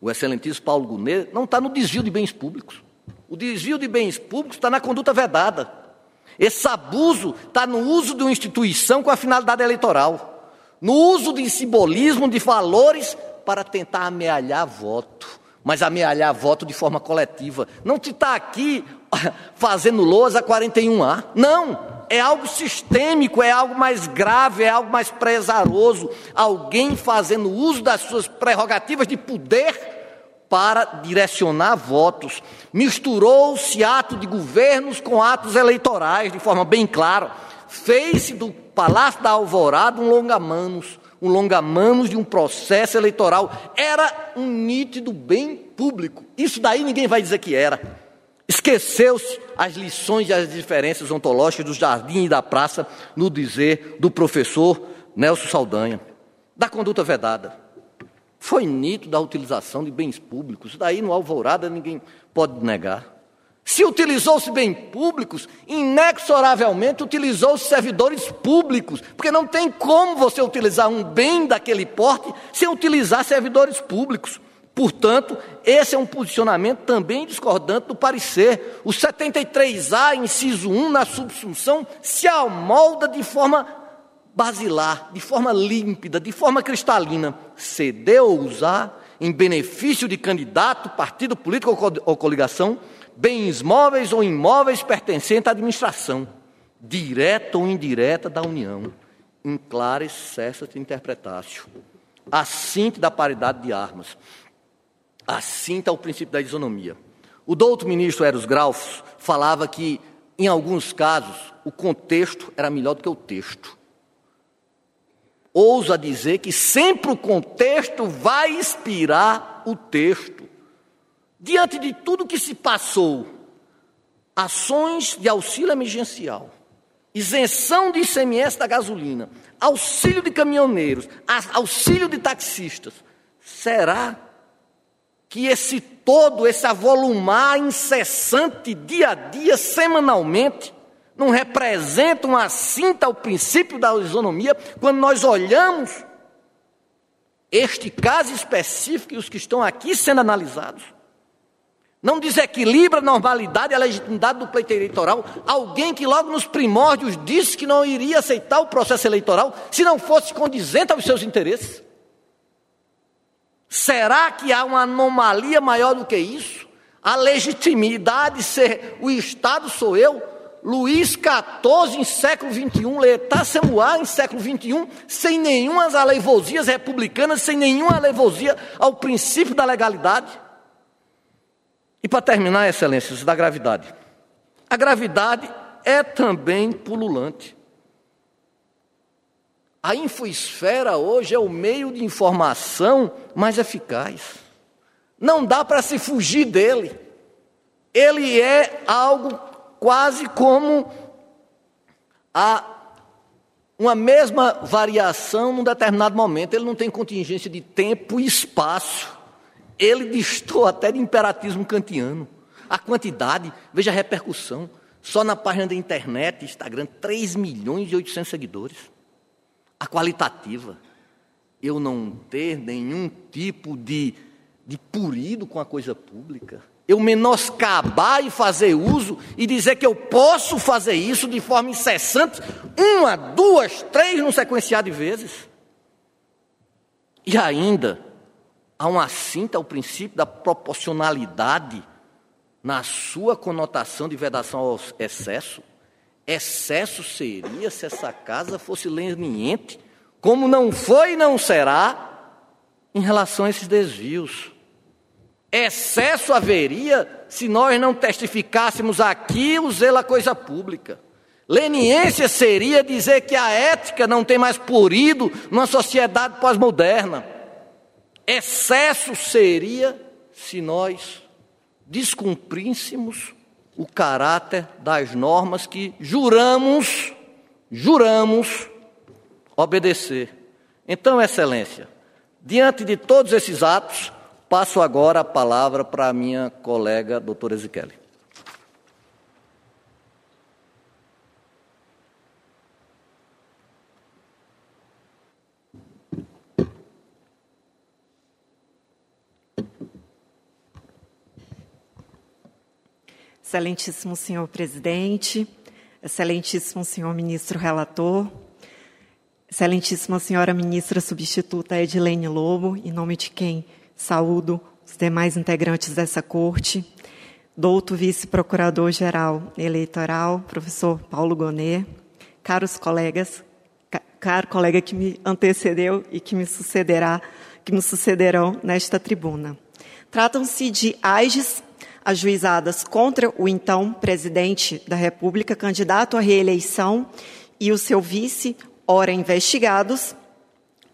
o excelentíssimo Paulo Gunê, não está no desvio de bens públicos. O desvio de bens públicos está na conduta vedada. Esse abuso está no uso de uma instituição com a finalidade eleitoral no uso de simbolismo, de valores, para tentar amealhar voto, mas amealhar voto de forma coletiva. Não te está aqui (laughs) fazendo lousa 41A. Não, é algo sistêmico, é algo mais grave, é algo mais presaroso. Alguém fazendo uso das suas prerrogativas de poder para direcionar votos. Misturou-se ato de governos com atos eleitorais de forma bem clara. Fez-se do Palácio da Alvorada um longa-manos, um longa-manos de um processo eleitoral. Era um nítido bem público. Isso daí ninguém vai dizer que era. Esqueceu-se as lições e as diferenças ontológicas do jardim e da praça no dizer do professor Nelson Saldanha, da conduta vedada. Foi nítido da utilização de bens públicos. Daí no Alvorada ninguém pode negar. Se utilizou-se bem públicos, inexoravelmente utilizou-se servidores públicos, porque não tem como você utilizar um bem daquele porte sem utilizar servidores públicos. Portanto, esse é um posicionamento também discordante do parecer. O 73A, inciso 1, na subsunção, se amolda de forma basilar, de forma límpida, de forma cristalina. Ceder ou usar em benefício de candidato, partido político ou coligação bens móveis ou imóveis pertencentes à administração, direta ou indireta da União. Em clara de interpretácio. Assim da paridade de armas. Assim está o princípio da isonomia. O douto ministro Eros Graus falava que, em alguns casos, o contexto era melhor do que o texto. Ousa dizer que sempre o contexto vai inspirar o texto. Diante de tudo que se passou, ações de auxílio emergencial, isenção de ICMS da gasolina, auxílio de caminhoneiros, auxílio de taxistas, será que esse todo, esse avolumar incessante, dia a dia, semanalmente, não representa uma cinta ao princípio da isonomia quando nós olhamos este caso específico e os que estão aqui sendo analisados? Não desequilibra a normalidade e a legitimidade do pleito eleitoral. Alguém que logo nos primórdios disse que não iria aceitar o processo eleitoral se não fosse condizente aos seus interesses. Será que há uma anomalia maior do que isso? A legitimidade ser o Estado sou eu, Luís XIV em século XXI, Letá Samuá em século XXI, sem nenhuma aleivosias republicanas, sem nenhuma aleivosia ao princípio da legalidade. E para terminar, excelências, da gravidade. A gravidade é também pululante. A infoesfera hoje é o meio de informação mais eficaz. Não dá para se fugir dele. Ele é algo quase como a uma mesma variação num determinado momento. Ele não tem contingência de tempo e espaço. Ele distou até de imperatismo kantiano. A quantidade, veja a repercussão. Só na página da internet, Instagram, 3 milhões e 800 seguidores. A qualitativa, eu não ter nenhum tipo de, de purido com a coisa pública. Eu menoscabar e fazer uso e dizer que eu posso fazer isso de forma incessante, uma, duas, três, num sequenciado de vezes. E ainda, há uma cinta ao princípio da proporcionalidade na sua conotação de vedação ao excesso. Excesso seria se essa casa fosse leniente, como não foi e não será em relação a esses desvios. Excesso haveria se nós não testificássemos aqui o zelo à coisa pública. Leniência seria dizer que a ética não tem mais purido numa sociedade pós-moderna. Excesso seria se nós descumpríssemos o caráter das normas que juramos, juramos obedecer. Então, Excelência, diante de todos esses atos, passo agora a palavra para a minha colega doutora Ezequiel. Excelentíssimo senhor presidente, excelentíssimo senhor ministro relator, excelentíssima senhora ministra substituta Edilene Lobo, em nome de quem saúdo os demais integrantes dessa corte, douto vice-procurador-geral eleitoral, professor Paulo Gonet, caros colegas, caro colega que me antecedeu e que me sucederá, que me sucederão nesta tribuna. Tratam-se de AIGES ajuizadas contra o então presidente da República, candidato à reeleição, e o seu vice, ora investigados,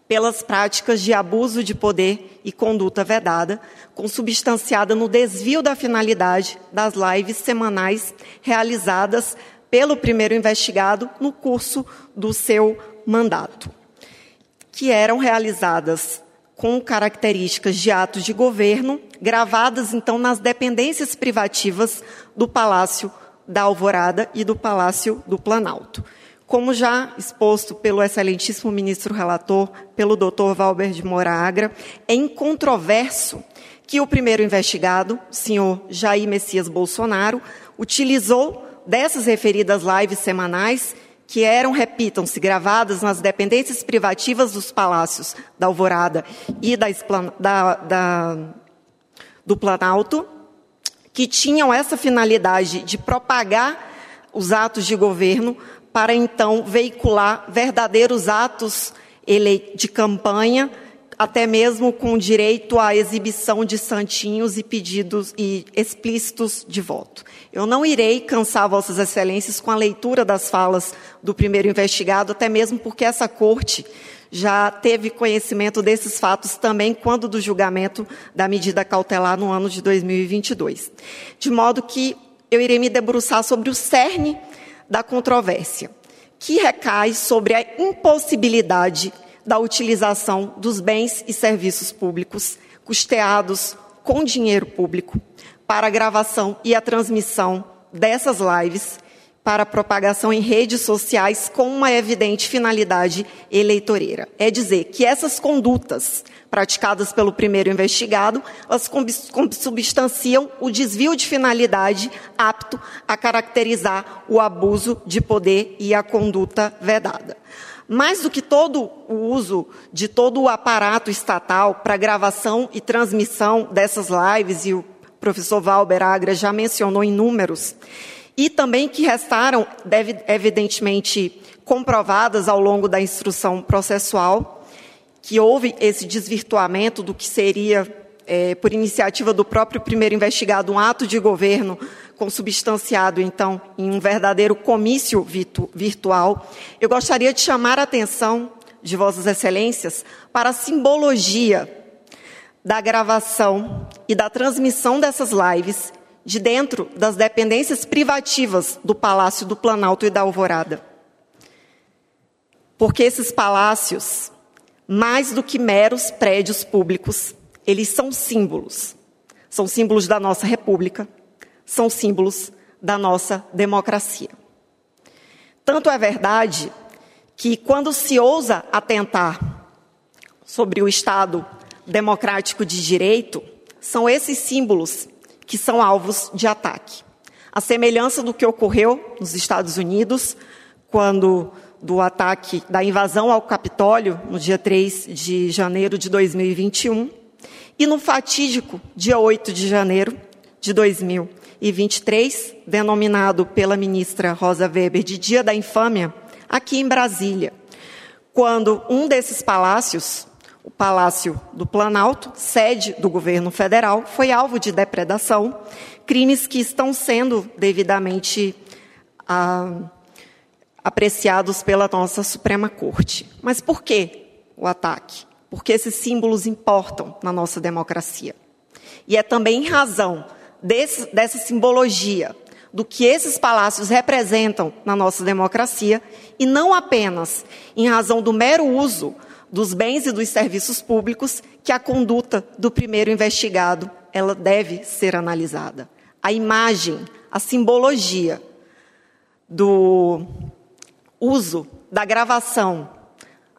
pelas práticas de abuso de poder e conduta vedada, consubstanciada no desvio da finalidade das lives semanais realizadas pelo primeiro investigado no curso do seu mandato, que eram realizadas com características de atos de governo, gravadas então nas dependências privativas do Palácio da Alvorada e do Palácio do Planalto. Como já exposto pelo excelentíssimo ministro relator, pelo doutor Valber de Moragra, é incontroverso que o primeiro investigado, senhor Jair Messias Bolsonaro, utilizou dessas referidas lives semanais que eram, repitam-se, gravadas nas dependências privativas dos palácios da Alvorada e da, da, da, do Planalto, que tinham essa finalidade de propagar os atos de governo para então veicular verdadeiros atos de campanha até mesmo com direito à exibição de santinhos e pedidos e explícitos de voto. Eu não irei cansar vossas excelências com a leitura das falas do primeiro investigado, até mesmo porque essa corte já teve conhecimento desses fatos também quando do julgamento da medida cautelar no ano de 2022. De modo que eu irei me debruçar sobre o cerne da controvérsia, que recai sobre a impossibilidade da utilização dos bens e serviços públicos custeados com dinheiro público para a gravação e a transmissão dessas lives para propagação em redes sociais com uma evidente finalidade eleitoreira. É dizer, que essas condutas praticadas pelo primeiro investigado, elas substanciam o desvio de finalidade apto a caracterizar o abuso de poder e a conduta vedada. Mais do que todo o uso de todo o aparato estatal para gravação e transmissão dessas lives, e o professor Valber Agra já mencionou em números, e também que restaram, deve, evidentemente, comprovadas ao longo da instrução processual, que houve esse desvirtuamento do que seria, é, por iniciativa do próprio primeiro investigado, um ato de governo consubstanciado, então, em um verdadeiro comício virtu virtual. Eu gostaria de chamar a atenção de Vossas Excelências para a simbologia da gravação e da transmissão dessas lives de dentro das dependências privativas do Palácio do Planalto e da Alvorada. Porque esses palácios, mais do que meros prédios públicos, eles são símbolos. São símbolos da nossa República, são símbolos da nossa democracia. Tanto é verdade que, quando se ousa atentar sobre o Estado democrático de direito, são esses símbolos que são alvos de ataque. A semelhança do que ocorreu nos Estados Unidos, quando do ataque, da invasão ao Capitólio, no dia 3 de janeiro de 2021, e no fatídico dia 8 de janeiro de 2023, denominado pela ministra Rosa Weber de Dia da Infâmia, aqui em Brasília, quando um desses palácios, o Palácio do Planalto, sede do governo federal, foi alvo de depredação, crimes que estão sendo devidamente ah, apreciados pela nossa Suprema Corte. Mas por que o ataque? Porque esses símbolos importam na nossa democracia. E é também em razão desse, dessa simbologia do que esses palácios representam na nossa democracia, e não apenas em razão do mero uso dos bens e dos serviços públicos que a conduta do primeiro investigado ela deve ser analisada. A imagem, a simbologia do uso da gravação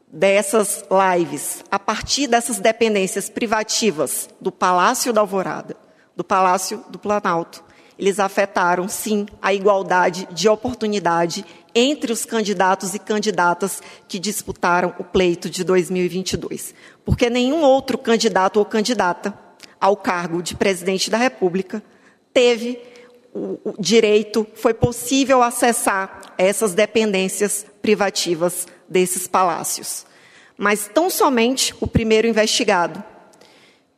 dessas lives a partir dessas dependências privativas do Palácio da Alvorada, do Palácio do Planalto, eles afetaram sim a igualdade de oportunidade entre os candidatos e candidatas que disputaram o pleito de 2022. Porque nenhum outro candidato ou candidata ao cargo de presidente da República teve o, direito, foi possível acessar essas dependências privativas desses palácios. Mas tão somente o primeiro investigado,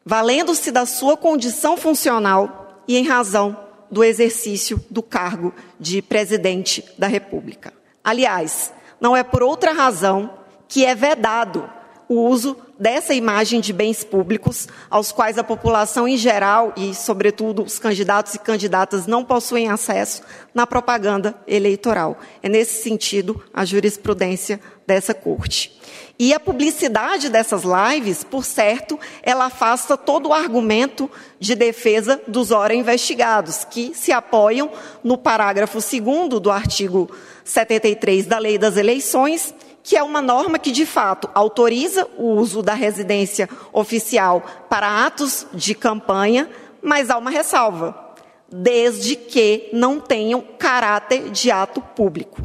valendo-se da sua condição funcional e em razão do exercício do cargo de presidente da República. Aliás, não é por outra razão que é vedado o uso dessa imagem de bens públicos, aos quais a população em geral e, sobretudo, os candidatos e candidatas não possuem acesso na propaganda eleitoral. É nesse sentido a jurisprudência dessa corte. E a publicidade dessas lives, por certo, ela afasta todo o argumento de defesa dos ora investigados, que se apoiam no parágrafo 2 do artigo 73 da Lei das Eleições, que é uma norma que, de fato, autoriza o uso da residência oficial para atos de campanha, mas há uma ressalva, desde que não tenham caráter de ato público.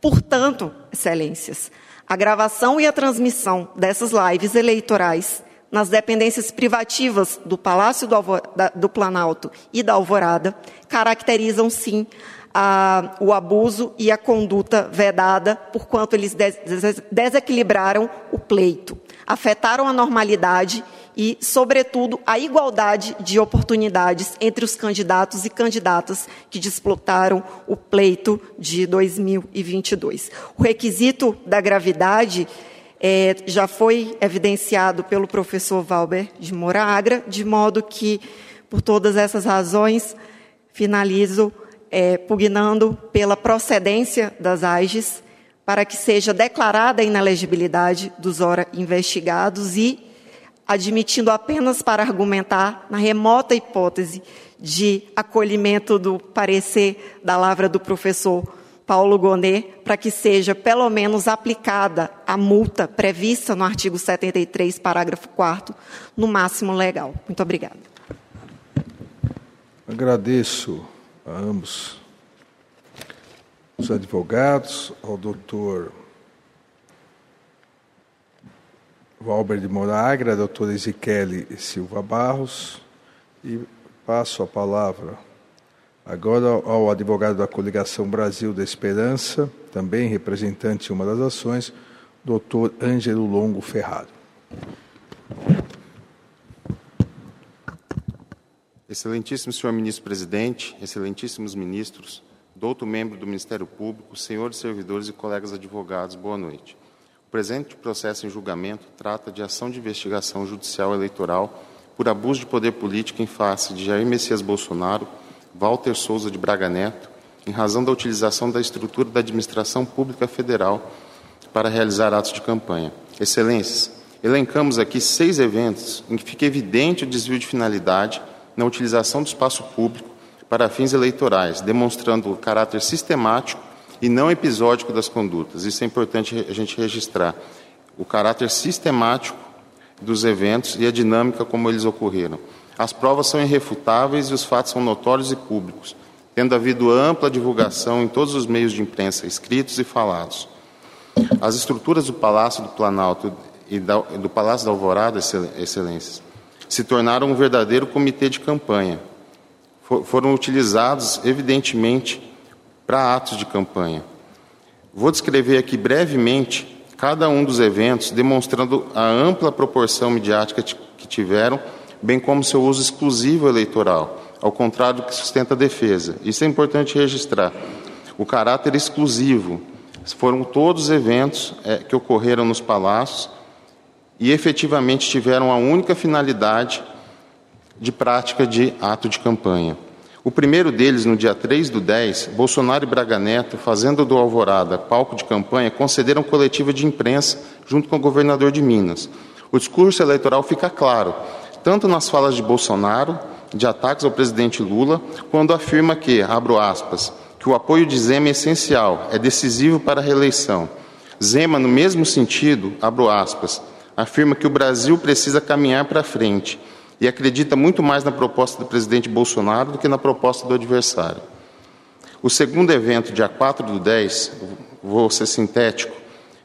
Portanto, excelências, a gravação e a transmissão dessas lives eleitorais nas dependências privativas do Palácio do, do Planalto e da Alvorada caracterizam, sim, a, o abuso e a conduta vedada, por quanto eles des desequilibraram o pleito, afetaram a normalidade e, sobretudo, a igualdade de oportunidades entre os candidatos e candidatas que disputaram o pleito de 2022. O requisito da gravidade é, já foi evidenciado pelo professor Valber de Moura Agra, de modo que, por todas essas razões, finalizo é, pugnando pela procedência das AIGES para que seja declarada a inelegibilidade dos ora investigados e admitindo apenas para argumentar na remota hipótese de acolhimento do parecer da lavra do professor Paulo Gonet para que seja pelo menos aplicada a multa prevista no artigo 73, parágrafo 4 no máximo legal. Muito obrigada. Agradeço a ambos os advogados, ao doutor Valber de Moragra, a doutora Ezequiele Silva Barros, e passo a palavra agora ao advogado da Coligação Brasil da Esperança, também representante de uma das ações, doutor Ângelo Longo Ferraro. Excelentíssimo senhor ministro-presidente, excelentíssimos ministros, douto membro do Ministério Público, senhores servidores e colegas advogados, boa noite. O presente processo em julgamento trata de ação de investigação judicial eleitoral por abuso de poder político em face de Jair Messias Bolsonaro, Walter Souza de Braga Neto, em razão da utilização da estrutura da administração pública federal para realizar atos de campanha. Excelências, elencamos aqui seis eventos em que fica evidente o desvio de finalidade na utilização do espaço público para fins eleitorais, demonstrando o caráter sistemático e não episódico das condutas. Isso é importante a gente registrar. O caráter sistemático dos eventos e a dinâmica como eles ocorreram. As provas são irrefutáveis e os fatos são notórios e públicos, tendo havido ampla divulgação em todos os meios de imprensa, escritos e falados. As estruturas do Palácio do Planalto e do Palácio da Alvorada, excelências, se tornaram um verdadeiro comitê de campanha. foram utilizados, evidentemente, para atos de campanha. Vou descrever aqui brevemente cada um dos eventos, demonstrando a ampla proporção midiática que tiveram, bem como seu uso exclusivo eleitoral, ao contrário do que sustenta a defesa. Isso é importante registrar. O caráter exclusivo foram todos os eventos é, que ocorreram nos palácios e efetivamente tiveram a única finalidade de prática de ato de campanha. O primeiro deles, no dia 3 do 10, Bolsonaro e Braga Neto, fazendo do Alvorada palco de campanha, concederam coletiva de imprensa junto com o governador de Minas. O discurso eleitoral fica claro, tanto nas falas de Bolsonaro, de ataques ao presidente Lula, quando afirma que, abro aspas, que o apoio de Zema é essencial, é decisivo para a reeleição. Zema, no mesmo sentido, abro aspas, afirma que o Brasil precisa caminhar para frente e acredita muito mais na proposta do presidente Bolsonaro do que na proposta do adversário. O segundo evento, dia 4 do 10, vou ser sintético,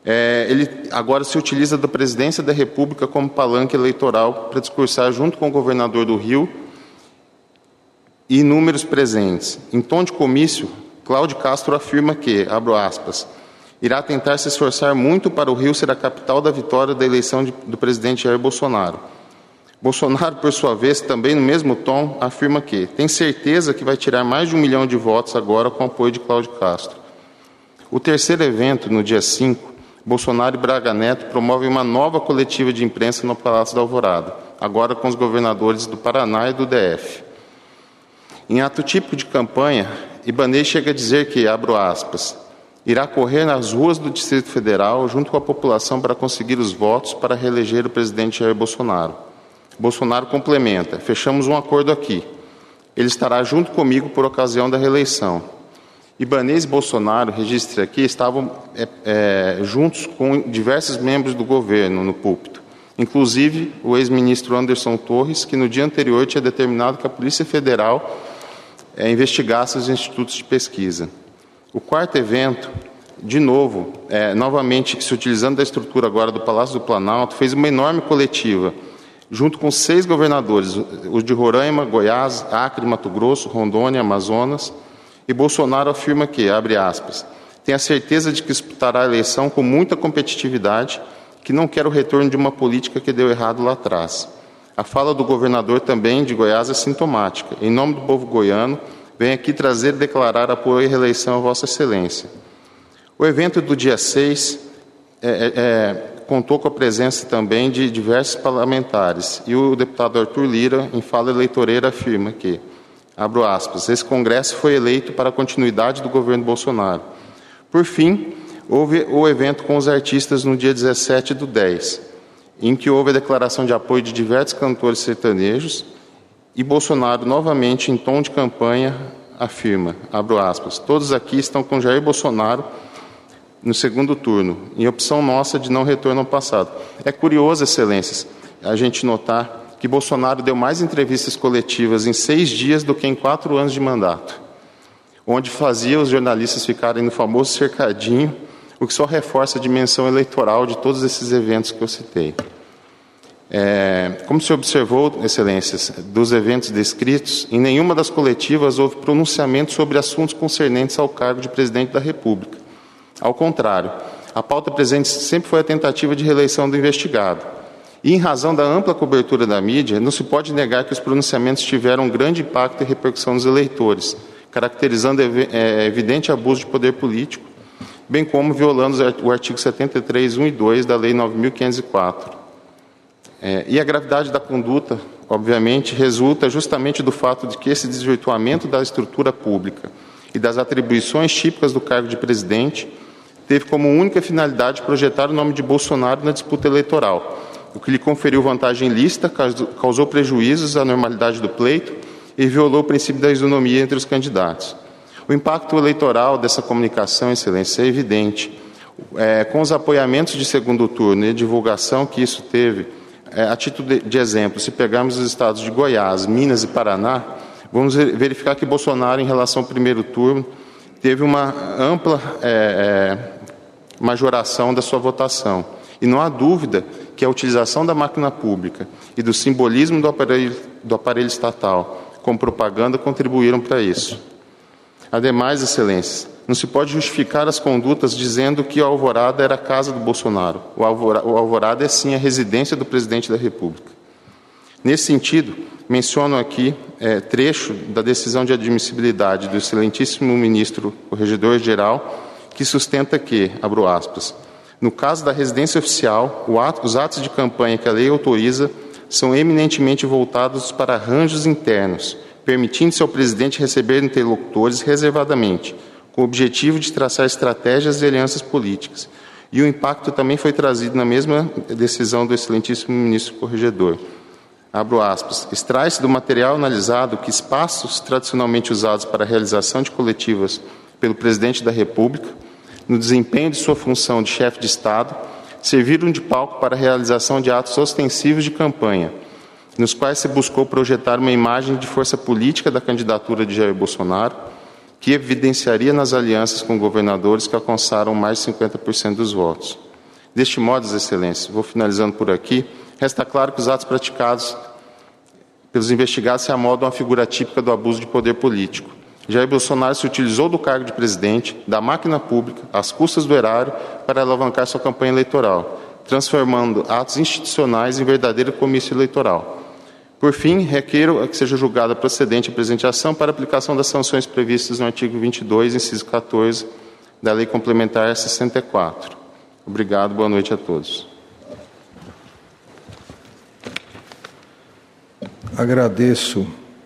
é, ele agora se utiliza da presidência da República como palanque eleitoral para discursar junto com o governador do Rio e inúmeros presentes. Em tom de comício, Cláudio Castro afirma que, abro aspas, irá tentar se esforçar muito para o Rio ser a capital da vitória da eleição de, do presidente Jair Bolsonaro. Bolsonaro, por sua vez, também no mesmo tom, afirma que tem certeza que vai tirar mais de um milhão de votos agora com o apoio de Cláudio Castro. O terceiro evento, no dia 5, Bolsonaro e Braga Neto promovem uma nova coletiva de imprensa no Palácio da Alvorada, agora com os governadores do Paraná e do DF. Em ato típico de campanha, Ibanez chega a dizer que, abro aspas, irá correr nas ruas do Distrito Federal junto com a população para conseguir os votos para reeleger o presidente Jair Bolsonaro. Bolsonaro complementa: fechamos um acordo aqui. Ele estará junto comigo por ocasião da reeleição. Ibanez e Bolsonaro, registre aqui, estavam é, é, juntos com diversos membros do governo no púlpito, inclusive o ex-ministro Anderson Torres, que no dia anterior tinha determinado que a Polícia Federal é, investigasse os institutos de pesquisa. O quarto evento, de novo, é, novamente se utilizando da estrutura agora do Palácio do Planalto, fez uma enorme coletiva, junto com seis governadores, os de Roraima, Goiás, Acre, Mato Grosso, Rondônia, Amazonas, e Bolsonaro afirma que, abre aspas, tem a certeza de que disputará a eleição com muita competitividade, que não quer o retorno de uma política que deu errado lá atrás. A fala do governador também de Goiás é sintomática. Em nome do povo goiano, venho aqui trazer e declarar apoio e reeleição a Vossa Excelência. O evento do dia 6 é, é, é, contou com a presença também de diversos parlamentares e o deputado Arthur Lira, em fala eleitoreira, afirma que, abro aspas, esse Congresso foi eleito para a continuidade do governo Bolsonaro. Por fim, houve o evento com os artistas no dia 17 do 10, em que houve a declaração de apoio de diversos cantores sertanejos e Bolsonaro, novamente em tom de campanha, afirma, abro aspas, todos aqui estão com Jair Bolsonaro no segundo turno, em opção nossa de não retorno ao passado. É curioso, excelências, a gente notar que Bolsonaro deu mais entrevistas coletivas em seis dias do que em quatro anos de mandato, onde fazia os jornalistas ficarem no famoso cercadinho, o que só reforça a dimensão eleitoral de todos esses eventos que eu citei. É, como se observou, excelências, dos eventos descritos, em nenhuma das coletivas houve pronunciamento sobre assuntos concernentes ao cargo de presidente da República. Ao contrário, a pauta presente sempre foi a tentativa de reeleição do investigado. E, em razão da ampla cobertura da mídia, não se pode negar que os pronunciamentos tiveram um grande impacto e repercussão nos eleitores, caracterizando é, evidente abuso de poder político, bem como violando o artigo 73, 1 e 2 da Lei 9.504. É, e a gravidade da conduta, obviamente, resulta justamente do fato de que esse desvirtuamento da estrutura pública e das atribuições típicas do cargo de presidente teve como única finalidade projetar o nome de Bolsonaro na disputa eleitoral, o que lhe conferiu vantagem lícita, causou prejuízos à normalidade do pleito e violou o princípio da isonomia entre os candidatos. O impacto eleitoral dessa comunicação, Excelência, é evidente. É, com os apoiamentos de segundo turno e a divulgação que isso teve, é, a título de, de exemplo, se pegarmos os estados de Goiás, Minas e Paraná, vamos verificar que Bolsonaro, em relação ao primeiro turno, teve uma ampla é, é, majoração da sua votação. E não há dúvida que a utilização da máquina pública e do simbolismo do aparelho, do aparelho estatal como propaganda contribuíram para isso. Ademais, excelências, não se pode justificar as condutas dizendo que a Alvorada era a casa do Bolsonaro. O Alvorada, o Alvorada é sim a residência do presidente da República. Nesse sentido, menciono aqui é, trecho da decisão de admissibilidade do excelentíssimo ministro corregedor-geral, que sustenta que, abro aspas, no caso da residência oficial, ato, os atos de campanha que a lei autoriza são eminentemente voltados para arranjos internos, permitindo-se ao presidente receber interlocutores reservadamente, com o objetivo de traçar estratégias e alianças políticas. E o impacto também foi trazido na mesma decisão do excelentíssimo ministro corregedor. Abro aspas. Extrai-se do material analisado que espaços tradicionalmente usados para a realização de coletivas pelo presidente da República, no desempenho de sua função de chefe de Estado, serviram de palco para a realização de atos ostensivos de campanha, nos quais se buscou projetar uma imagem de força política da candidatura de Jair Bolsonaro, que evidenciaria nas alianças com governadores que alcançaram mais de 50% dos votos. Deste modo, Excelências, vou finalizando por aqui, resta claro que os atos praticados pelos investigados se amodam à figura típica do abuso de poder político. Jair Bolsonaro se utilizou do cargo de presidente, da máquina pública, às custas do erário, para alavancar sua campanha eleitoral, transformando atos institucionais em verdadeiro comício eleitoral. Por fim, requeiro que seja julgada procedente a presente ação para aplicação das sanções previstas no artigo 22, inciso 14 da Lei Complementar 64. Obrigado, boa noite a todos. Agradeço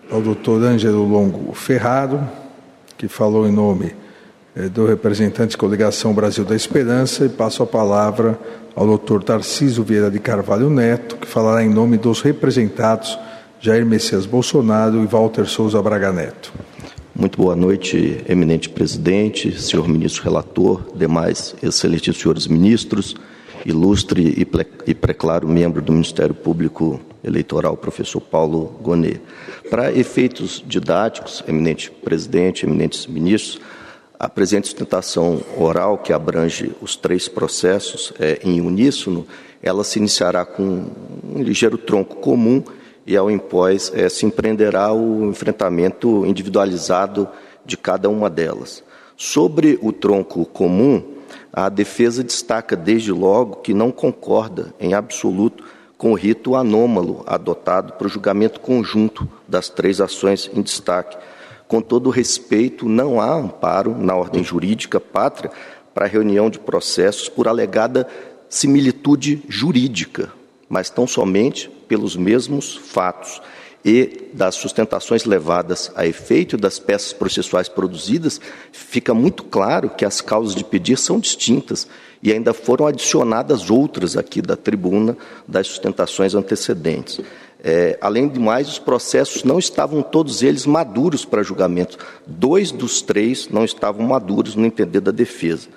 ao doutor Ângelo Longo Ferraro, que falou em nome eh, do representante de coligação Brasil da Esperança, e passo a palavra ao doutor Tarcísio Vieira de Carvalho Neto, que falará em nome dos representados Jair Messias Bolsonaro e Walter Souza Braga Neto. Muito boa noite, eminente presidente, senhor ministro relator, demais excelentes senhores ministros, ilustre e preclaro membro do Ministério Público Eleitoral, professor Paulo Gonet. Para efeitos didáticos, eminente presidente, eminentes ministros, a presente sustentação oral, que abrange os três processos é, em uníssono, ela se iniciará com um ligeiro tronco comum e, ao impós, é, se empreenderá o enfrentamento individualizado de cada uma delas. Sobre o tronco comum, a defesa destaca desde logo que não concorda em absoluto com o rito anômalo adotado para o julgamento conjunto das três ações em destaque. Com todo respeito, não há amparo na ordem jurídica pátria para reunião de processos por alegada similitude jurídica, mas tão somente pelos mesmos fatos e das sustentações levadas a efeito das peças processuais produzidas, fica muito claro que as causas de pedir são distintas e ainda foram adicionadas outras aqui da tribuna das sustentações antecedentes. É, além de mais, os processos não estavam todos eles maduros para julgamento. Dois dos três não estavam maduros no entender da defesa.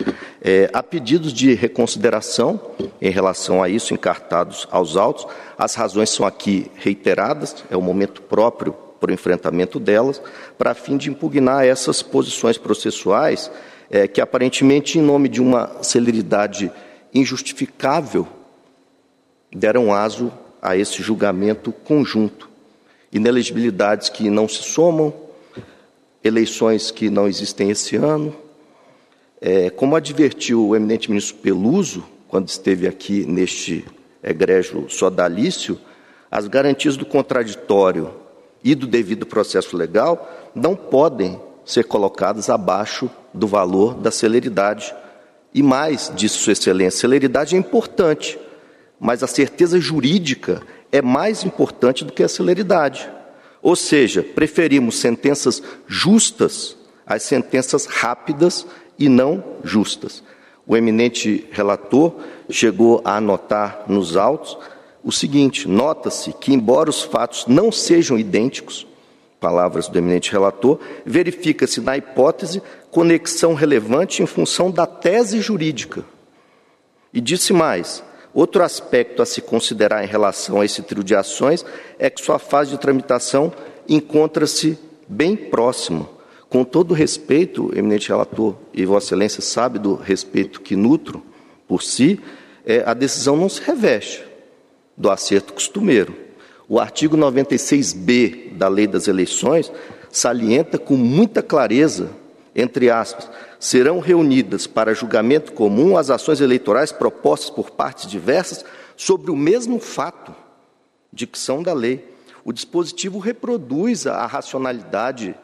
É, há pedidos de reconsideração em relação a isso, encartados aos autos. As razões são aqui reiteradas, é o momento próprio para o enfrentamento delas, para fim de impugnar essas posições processuais é, que, aparentemente, em nome de uma celeridade injustificável, deram aso a esse julgamento conjunto. Inelegibilidades que não se somam, eleições que não existem esse ano. É, como advertiu o eminente ministro Peluso, quando esteve aqui neste egrégio sodalício, as garantias do contraditório e do devido processo legal não podem ser colocadas abaixo do valor da celeridade. E mais, disse Sua Excelência, celeridade é importante, mas a certeza jurídica é mais importante do que a celeridade. Ou seja, preferimos sentenças justas às sentenças rápidas e não justas. O eminente relator chegou a anotar nos autos o seguinte: nota-se que, embora os fatos não sejam idênticos, palavras do eminente relator, verifica-se na hipótese conexão relevante em função da tese jurídica. E disse mais: Outro aspecto a se considerar em relação a esse trio de ações é que sua fase de tramitação encontra-se bem próxima. Com todo respeito, eminente relator, e Vossa Excelência sabe do respeito que nutro por si, é, a decisão não se reveste do acerto costumeiro. O artigo 96b da Lei das Eleições salienta com muita clareza, entre aspas, serão reunidas para julgamento comum as ações eleitorais propostas por partes diversas sobre o mesmo fato, dicção da lei. O dispositivo reproduz a racionalidade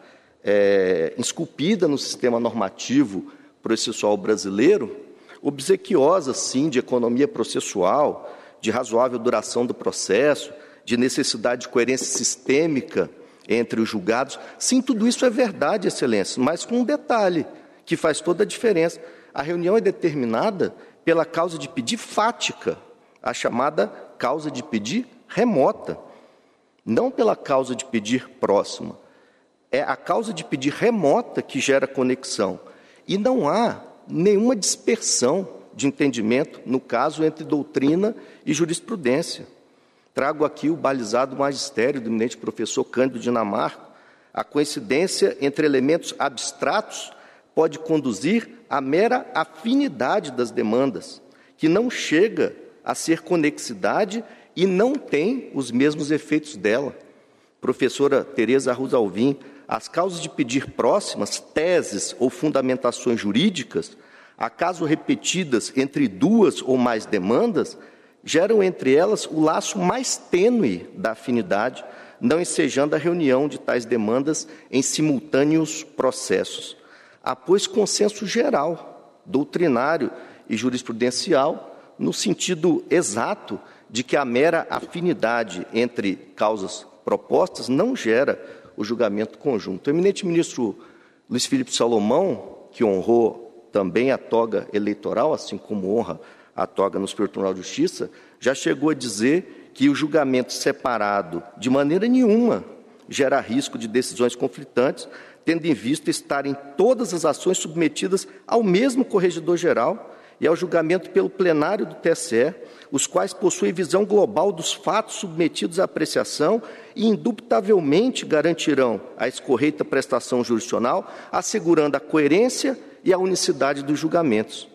é, esculpida no sistema normativo processual brasileiro, obsequiosa, sim, de economia processual, de razoável duração do processo, de necessidade de coerência sistêmica entre os julgados. Sim, tudo isso é verdade, Excelência, mas com um detalhe que faz toda a diferença. A reunião é determinada pela causa de pedir fática, a chamada causa de pedir remota, não pela causa de pedir próxima. É a causa de pedir remota que gera conexão. E não há nenhuma dispersão de entendimento, no caso, entre doutrina e jurisprudência. Trago aqui o balizado magistério do eminente professor Cândido Dinamarca, a coincidência entre elementos abstratos pode conduzir à mera afinidade das demandas, que não chega a ser conexidade e não tem os mesmos efeitos dela. Professora Tereza Arruz Alvim, as causas de pedir próximas, teses ou fundamentações jurídicas, acaso repetidas entre duas ou mais demandas, geram entre elas o laço mais tênue da afinidade, não ensejando a reunião de tais demandas em simultâneos processos pois, consenso geral, doutrinário e jurisprudencial, no sentido exato de que a mera afinidade entre causas propostas não gera o julgamento conjunto. O eminente ministro Luiz Felipe Salomão, que honrou também a toga eleitoral, assim como honra a toga no Superior Tribunal de Justiça, já chegou a dizer que o julgamento separado, de maneira nenhuma, gera risco de decisões conflitantes, tendo em vista estarem todas as ações submetidas ao mesmo corregedor geral e ao julgamento pelo plenário do TSE, os quais possuem visão global dos fatos submetidos à apreciação e indubitavelmente garantirão a escorreita prestação jurisdicional, assegurando a coerência e a unicidade dos julgamentos.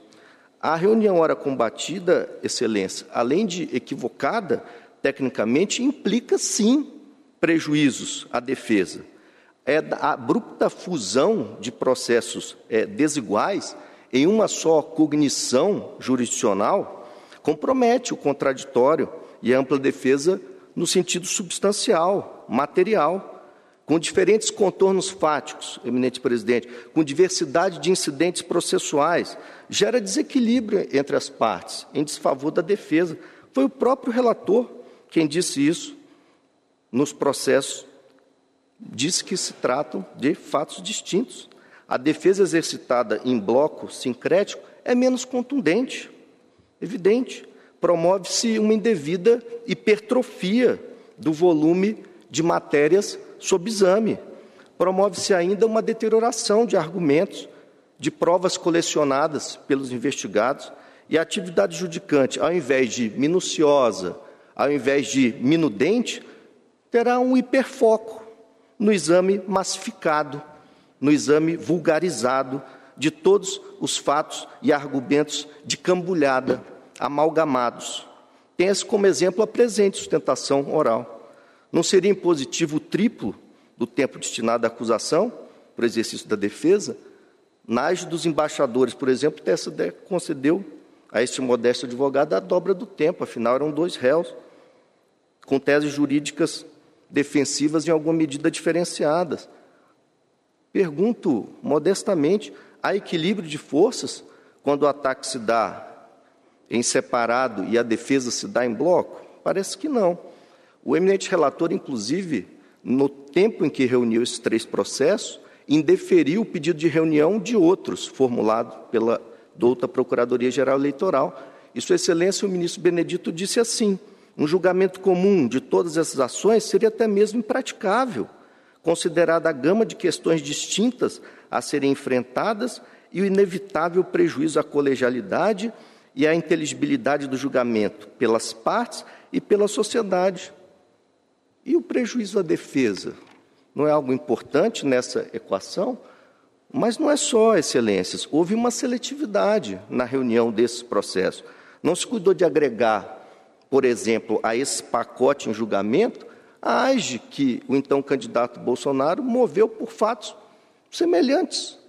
A reunião hora combatida, Excelência, além de equivocada tecnicamente, implica sim prejuízos à defesa é a abrupta fusão de processos é, desiguais em uma só cognição jurisdicional compromete o contraditório e a ampla defesa no sentido substancial, material, com diferentes contornos fáticos, eminente presidente, com diversidade de incidentes processuais, gera desequilíbrio entre as partes, em desfavor da defesa. Foi o próprio relator quem disse isso nos processos diz que se tratam de fatos distintos. A defesa exercitada em bloco sincrético é menos contundente, evidente. Promove-se uma indevida hipertrofia do volume de matérias sob exame. Promove-se ainda uma deterioração de argumentos, de provas colecionadas pelos investigados e a atividade judicante, ao invés de minuciosa, ao invés de minudente, terá um hiperfoco no exame massificado, no exame vulgarizado de todos os fatos e argumentos de cambulhada, amalgamados. Pense como exemplo a presente sustentação oral. Não seria impositivo o triplo do tempo destinado à acusação, para o exercício da defesa? Na dos embaixadores, por exemplo, TSD concedeu a este modesto advogado a dobra do tempo, afinal eram dois réus, com teses jurídicas defensivas em alguma medida diferenciadas. Pergunto modestamente: há equilíbrio de forças quando o ataque se dá em separado e a defesa se dá em bloco? Parece que não. O eminente relator, inclusive, no tempo em que reuniu esses três processos, indeferiu o pedido de reunião de outros formulado pela douta Procuradoria-Geral Eleitoral. E Sua Excelência, o ministro Benedito, disse assim: um julgamento comum de todas essas ações seria até mesmo impraticável, considerada a gama de questões distintas a serem enfrentadas e o inevitável prejuízo à colegialidade e à inteligibilidade do julgamento pelas partes e pela sociedade. E o prejuízo à defesa? Não é algo importante nessa equação? Mas não é só, excelências, houve uma seletividade na reunião desse processo. Não se cuidou de agregar, por exemplo, a esse pacote em julgamento AGE que o então candidato Bolsonaro moveu por fatos semelhantes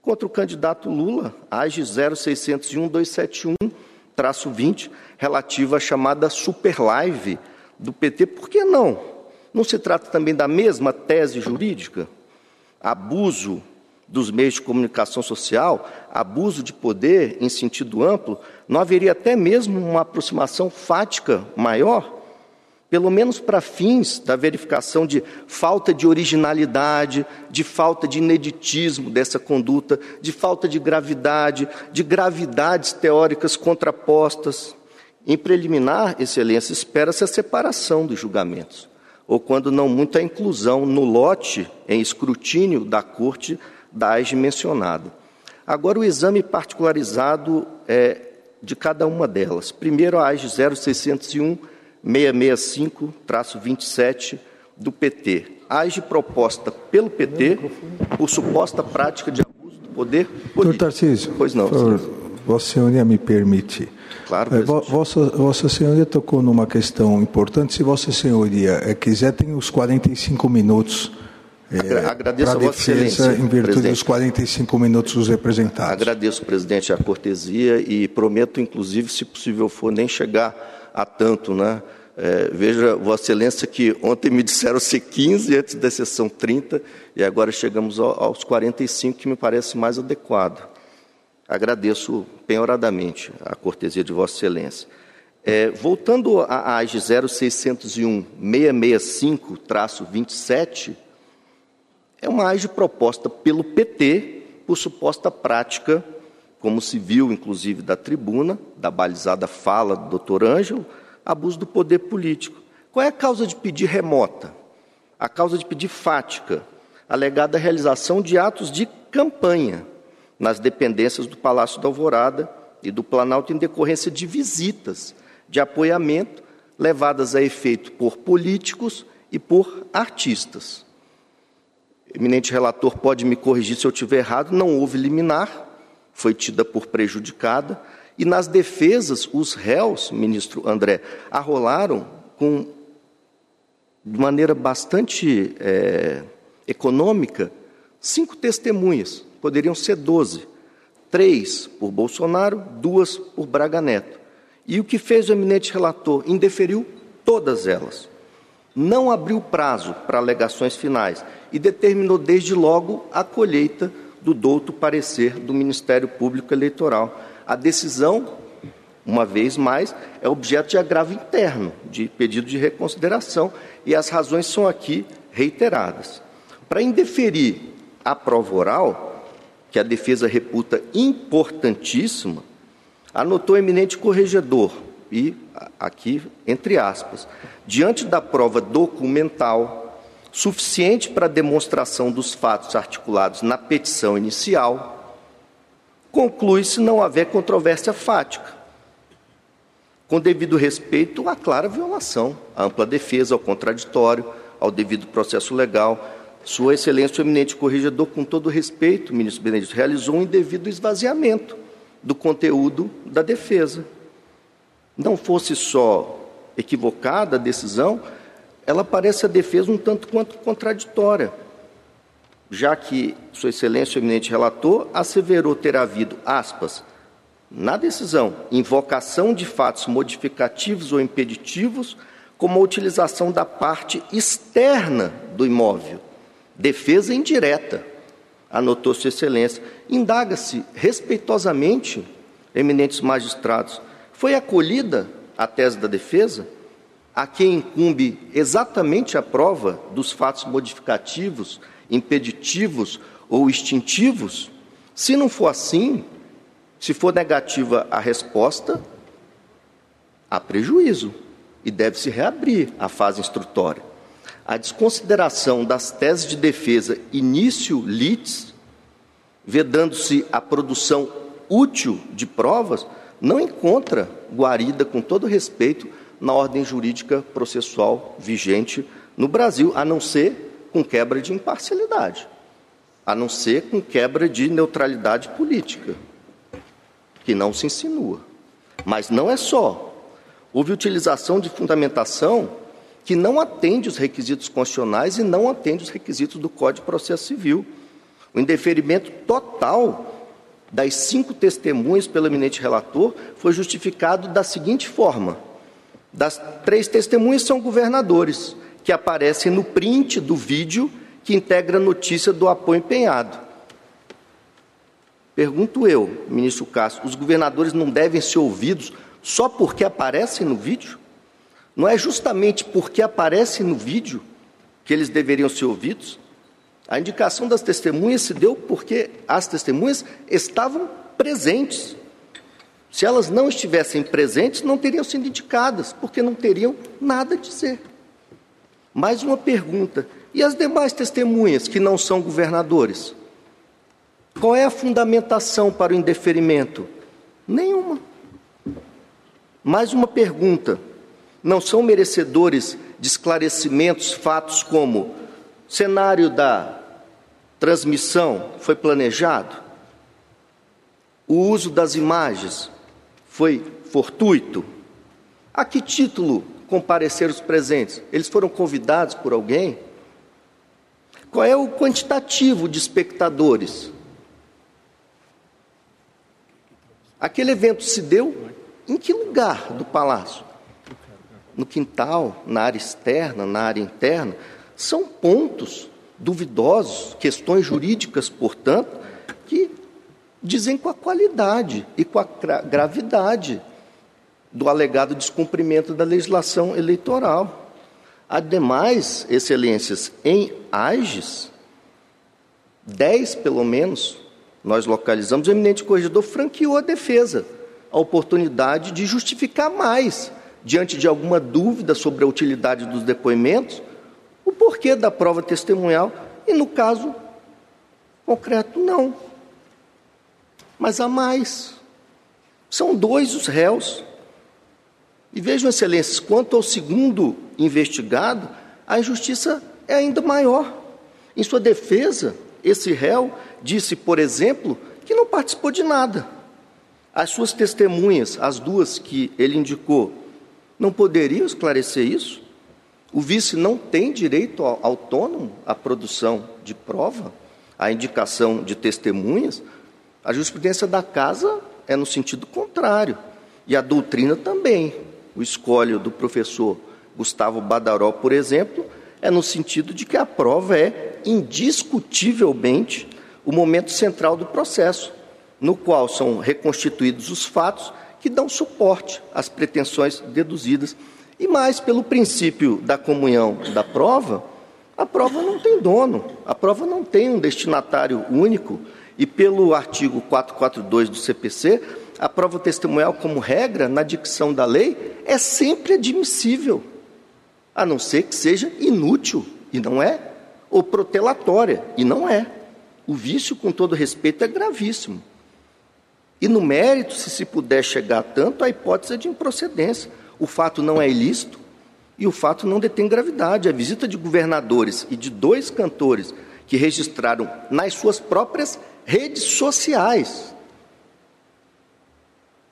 contra o candidato Lula, AGE 0601-271-20, relativa à chamada Super Live do PT. Por que não? Não se trata também da mesma tese jurídica? Abuso dos meios de comunicação social, abuso de poder em sentido amplo, não haveria até mesmo uma aproximação fática maior? pelo menos para fins da verificação de falta de originalidade, de falta de ineditismo dessa conduta, de falta de gravidade, de gravidades teóricas contrapostas. Em preliminar, Excelência, espera-se a separação dos julgamentos, ou quando não muito a inclusão no lote em escrutínio da Corte da AIGE mencionada. Agora, o exame particularizado é de cada uma delas. Primeiro, a AIGE 0601 665-27 do PT. Age proposta pelo PT por suposta prática de abuso do poder político. Doutor Tarcísio, pois não. Favor, Vossa Senhoria me permite. Claro, é, Vossa, Vossa Senhoria tocou numa questão importante. Se Vossa Senhoria é, quiser, tem os 45 minutos. É, Agradeço a Vossa Excelência. Em virtude presidente. dos 45 minutos dos representados. Agradeço, presidente, a cortesia e prometo, inclusive, se possível for, nem chegar a tanto, né? É, veja, Vossa Excelência, que ontem me disseram ser 15 antes da sessão 30 e agora chegamos aos 45, que me parece mais adequado. Agradeço penhoradamente a cortesia de Vossa Excelência. É, voltando à AGE 0601-665-27, é uma AGE proposta pelo PT por suposta prática, como se viu, inclusive, da tribuna, da balizada fala do doutor Ângelo, abuso do poder político. Qual é a causa de pedir remota? A causa de pedir fática, alegada a realização de atos de campanha nas dependências do Palácio da Alvorada e do Planalto em decorrência de visitas de apoiamento levadas a efeito por políticos e por artistas. Eminente relator pode me corrigir se eu estiver errado, não houve liminar, foi tida por prejudicada, e nas defesas, os réus, ministro André, arrolaram com, de maneira bastante é, econômica, cinco testemunhas, poderiam ser doze. Três por Bolsonaro, duas por Braga Neto. E o que fez o eminente relator? Indeferiu todas elas. Não abriu prazo para alegações finais e determinou desde logo a colheita do douto parecer do Ministério Público Eleitoral a decisão, uma vez mais, é objeto de agravo interno, de pedido de reconsideração, e as razões são aqui reiteradas. Para indeferir a prova oral, que a defesa reputa importantíssima, anotou o eminente corregedor e aqui entre aspas, diante da prova documental suficiente para demonstração dos fatos articulados na petição inicial, conclui-se não haver controvérsia fática, com devido respeito à clara violação, à ampla defesa, ao contraditório, ao devido processo legal. Sua Excelência o Eminente Corregedor, com todo respeito, ministro Benedito, realizou um indevido esvaziamento do conteúdo da defesa. Não fosse só equivocada a decisão, ela parece a defesa um tanto quanto contraditória, já que Sua Excelência, o eminente relator, asseverou ter havido, aspas, na decisão, invocação de fatos modificativos ou impeditivos, como a utilização da parte externa do imóvel, defesa indireta, anotou Sua Excelência. Indaga-se respeitosamente, eminentes magistrados, foi acolhida a tese da defesa, a quem incumbe exatamente a prova dos fatos modificativos, impeditivos ou extintivos? Se não for assim, se for negativa a resposta, há prejuízo e deve-se reabrir a fase instrutória. A desconsideração das teses de defesa início litis, vedando-se a produção útil de provas, não encontra guarida, com todo respeito, na ordem jurídica processual vigente no Brasil, a não ser com quebra de imparcialidade, a não ser com quebra de neutralidade política, que não se insinua. Mas não é só. Houve utilização de fundamentação que não atende os requisitos constitucionais e não atende os requisitos do Código de Processo Civil. O indeferimento total das cinco testemunhas pelo eminente relator foi justificado da seguinte forma: das três testemunhas são governadores, que aparecem no print do vídeo que integra a notícia do apoio empenhado. Pergunto eu, ministro Castro, os governadores não devem ser ouvidos só porque aparecem no vídeo? Não é justamente porque aparecem no vídeo que eles deveriam ser ouvidos? A indicação das testemunhas se deu porque as testemunhas estavam presentes. Se elas não estivessem presentes, não teriam sido indicadas, porque não teriam nada a dizer. Mais uma pergunta: e as demais testemunhas que não são governadores? Qual é a fundamentação para o indeferimento? Nenhuma. Mais uma pergunta: não são merecedores de esclarecimentos fatos como cenário da transmissão foi planejado? O uso das imagens foi fortuito? A que título compareceram os presentes? Eles foram convidados por alguém? Qual é o quantitativo de espectadores? Aquele evento se deu em que lugar do palácio? No quintal, na área externa, na área interna? São pontos duvidosos, questões jurídicas, portanto, que dizem com a qualidade e com a gravidade do alegado descumprimento da legislação eleitoral. Ademais, excelências, em AGES, dez pelo menos, nós localizamos, o eminente corregedor franqueou a defesa, a oportunidade de justificar mais, diante de alguma dúvida sobre a utilidade dos depoimentos, o porquê da prova testemunhal e, no caso concreto, não. Mas há mais. São dois os réus. E vejam, excelências, quanto ao segundo investigado, a injustiça é ainda maior. Em sua defesa, esse réu disse, por exemplo, que não participou de nada. As suas testemunhas, as duas que ele indicou, não poderiam esclarecer isso? O vice não tem direito autônomo à produção de prova, à indicação de testemunhas. A jurisprudência da casa é no sentido contrário. E a doutrina também. O escolho do professor Gustavo Badaró, por exemplo, é no sentido de que a prova é indiscutivelmente o momento central do processo, no qual são reconstituídos os fatos que dão suporte às pretensões deduzidas e mais, pelo princípio da comunhão da prova, a prova não tem dono, a prova não tem um destinatário único, e pelo artigo 442 do CPC, a prova testemunhal, como regra, na dicção da lei, é sempre admissível, a não ser que seja inútil, e não é, ou protelatória, e não é. O vício, com todo respeito, é gravíssimo. E no mérito, se se puder chegar tanto, a hipótese é de improcedência. O fato não é ilícito e o fato não detém gravidade. A visita de governadores e de dois cantores que registraram nas suas próprias redes sociais